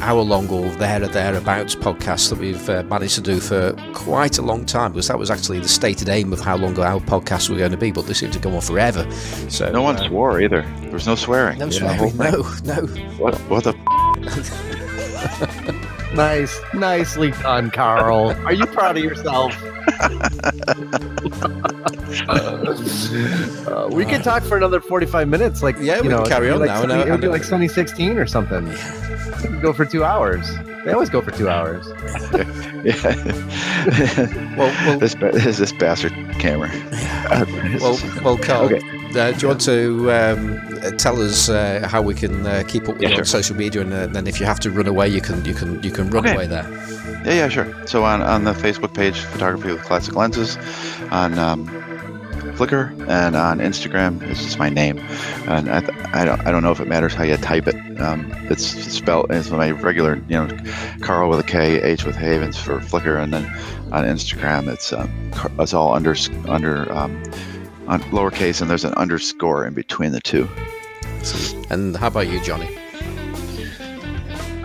hour-long or there or thereabouts podcast that we've uh, managed to do for quite a long time, because that was actually the stated aim of how long our podcasts were going to be, but they seem to go on forever. So No one uh, swore either. There was no swearing. no in the whole swearing. No, no. What, what the? Nice, nicely done, Carl. Are you proud of yourself? Uh, we could talk for another 45 minutes. Like, Yeah, we know, can carry on like now, Sunny, and I- it would be like Sunny 16 or something. We could go for two hours. They always go for two hours. Yeah. Well, well, this this this bastard camera. Well, well, Carl, Okay. Uh, do you want to um, tell us uh, how we can uh, keep up with Yeah, you sure. on social media, and uh, then if you have to run away, you can you can you can run Okay. away there. Yeah, yeah, sure. So on, on the Facebook page, Photography with Classic Lenses, on um, Flickr, and on Instagram, it's just my name. And I, th- I don't I don't know if it matters how you type it. Um, it's spelled it's my regular, you know, Carl with a K, H with Havens for Flickr, and then on Instagram, it's um, it's all under under um, on lowercase, and there's an underscore in between the two. And how about you, Johnny?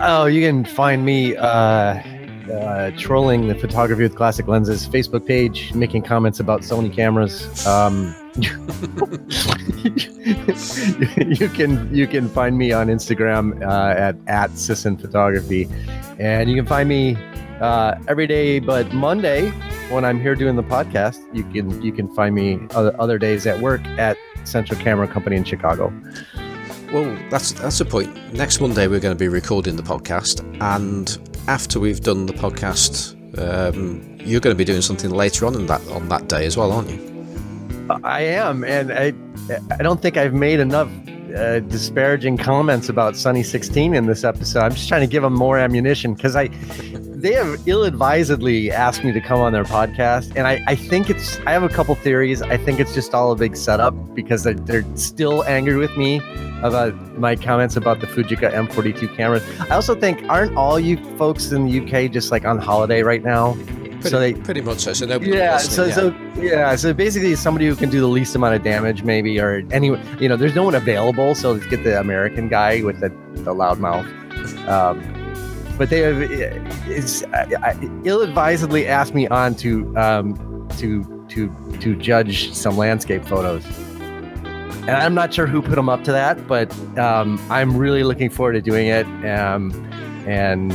Oh, you can find me uh, uh, trolling the Photography with Classic Lenses Facebook page, making comments about Sony cameras. Um, you can you can find me on Instagram uh, at at Sisson Photography, and you can find me uh, every day but Monday when I'm here doing the podcast. You can you can find me other, other days at work at Central Camera Company in Chicago. Well, that's that's the point. Next Monday, we're going to be recording the podcast, and after we've done the podcast, um, you're going to be doing something later on in that on that day as well, aren't you? I am, and I I don't think I've made enough uh, disparaging comments about Sunny 16 in this episode. I'm just trying to give them more ammunition because I they have ill-advisedly asked me to come on their podcast, and I I think it's I have a couple theories. I think it's just all a big setup because they're, they're still angry with me about my comments about the Fujica M42 cameras. I also think aren't all you folks in the UK just like on holiday right now? Pretty, so they pretty much so. So nobody yeah so so yeah so basically somebody who can do the least amount of damage maybe or any you know there's no one available so let's get the american guy with the, the loud mouth. Um, but they have it's I, I, ill-advisedly asked me on to um, to to to judge some landscape photos. And i'm not sure who put them up to that but um, i'm really looking forward to doing it. Um, and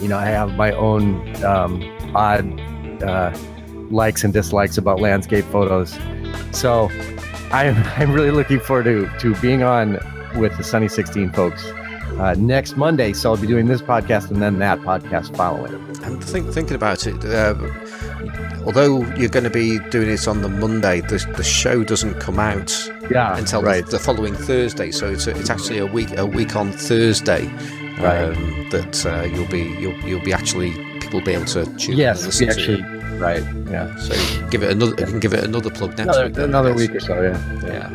you know i have my own um, odd uh, likes and dislikes about landscape photos. So I'm, I'm really looking forward to, to being on with the Sunny 16 folks uh, next Monday. So I'll be doing this podcast and then that podcast following. And think, thinking about it, uh, although you're going to be doing it on the Monday, the, the show doesn't come out Yeah, until right. the, the following Thursday. So it's, it's actually a week a week on Thursday Right. um, that uh, you'll be you'll, you'll be actually will be able to tune Yes, we to. actually, right. Yeah. So give it another. You can give it another plug next Another, week. then, another week or so, yeah. Yeah,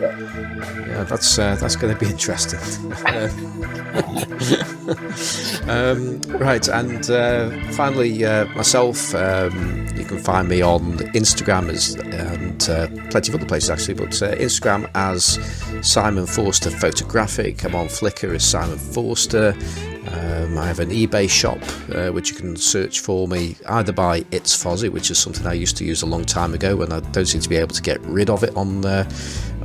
yeah, yeah. That's uh, that's going to be interesting. um, right, and uh, finally, uh, myself. Um, you can find me on Instagram as and uh, plenty of other places actually, but uh, Instagram as Simon Forster Photographic. I'm on Flickr as Simon Forster. Um, I have an eBay shop uh, which you can search for me either by It's Fozzy, which is something I used to use a long time ago, and I don't seem to be able to get rid of it on uh,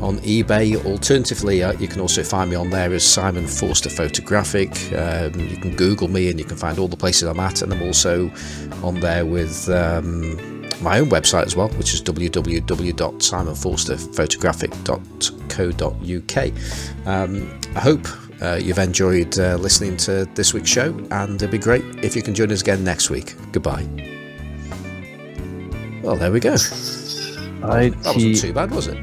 on eBay. Alternatively, uh, you can also find me on there as Simon Forster Photographic. Um, you can Google me and you can find all the places I'm at, and I'm also on there with. Um, my own website as well, which is www.simonforsterphotographic.co.uk. Um, I hope uh, you've enjoyed uh, listening to this week's show, and it'd be great if you can join us again next week. Goodbye. Well, there we go. That wasn't too bad, was it?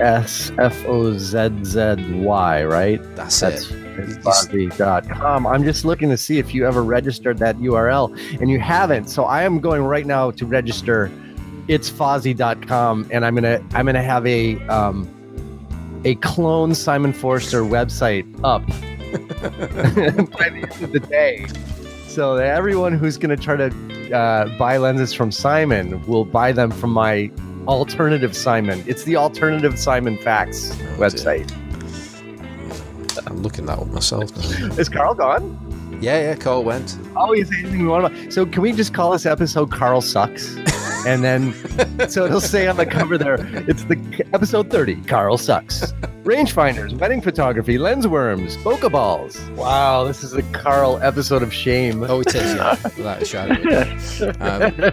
S F O Z Z Y, right? That's, That's it. Fozzy.com. I'm just looking to see if you ever registered that URL and you haven't. So I am going right now to register it's Fozzy.com and I'm gonna I'm gonna have a um a clone Simon Forster website up by the end of the day. So that everyone who's gonna try to uh, buy lenses from Simon will buy them from my alternative Simon. It's the alternative Simon Facts Oh, dear. website. I'm looking that up myself. Is Carl gone? Yeah, yeah, Carl went. Oh, he's anything we want about. So can we just call this episode "Carl Sucks"? And then, so it'll say on the cover there, it's the episode thirty. Carl sucks. Rangefinders, wedding photography, lens worms, bokeh balls. Wow, this is a Carl episode of shame. Oh, it is, yeah. Without a shadow of a doubt. Um,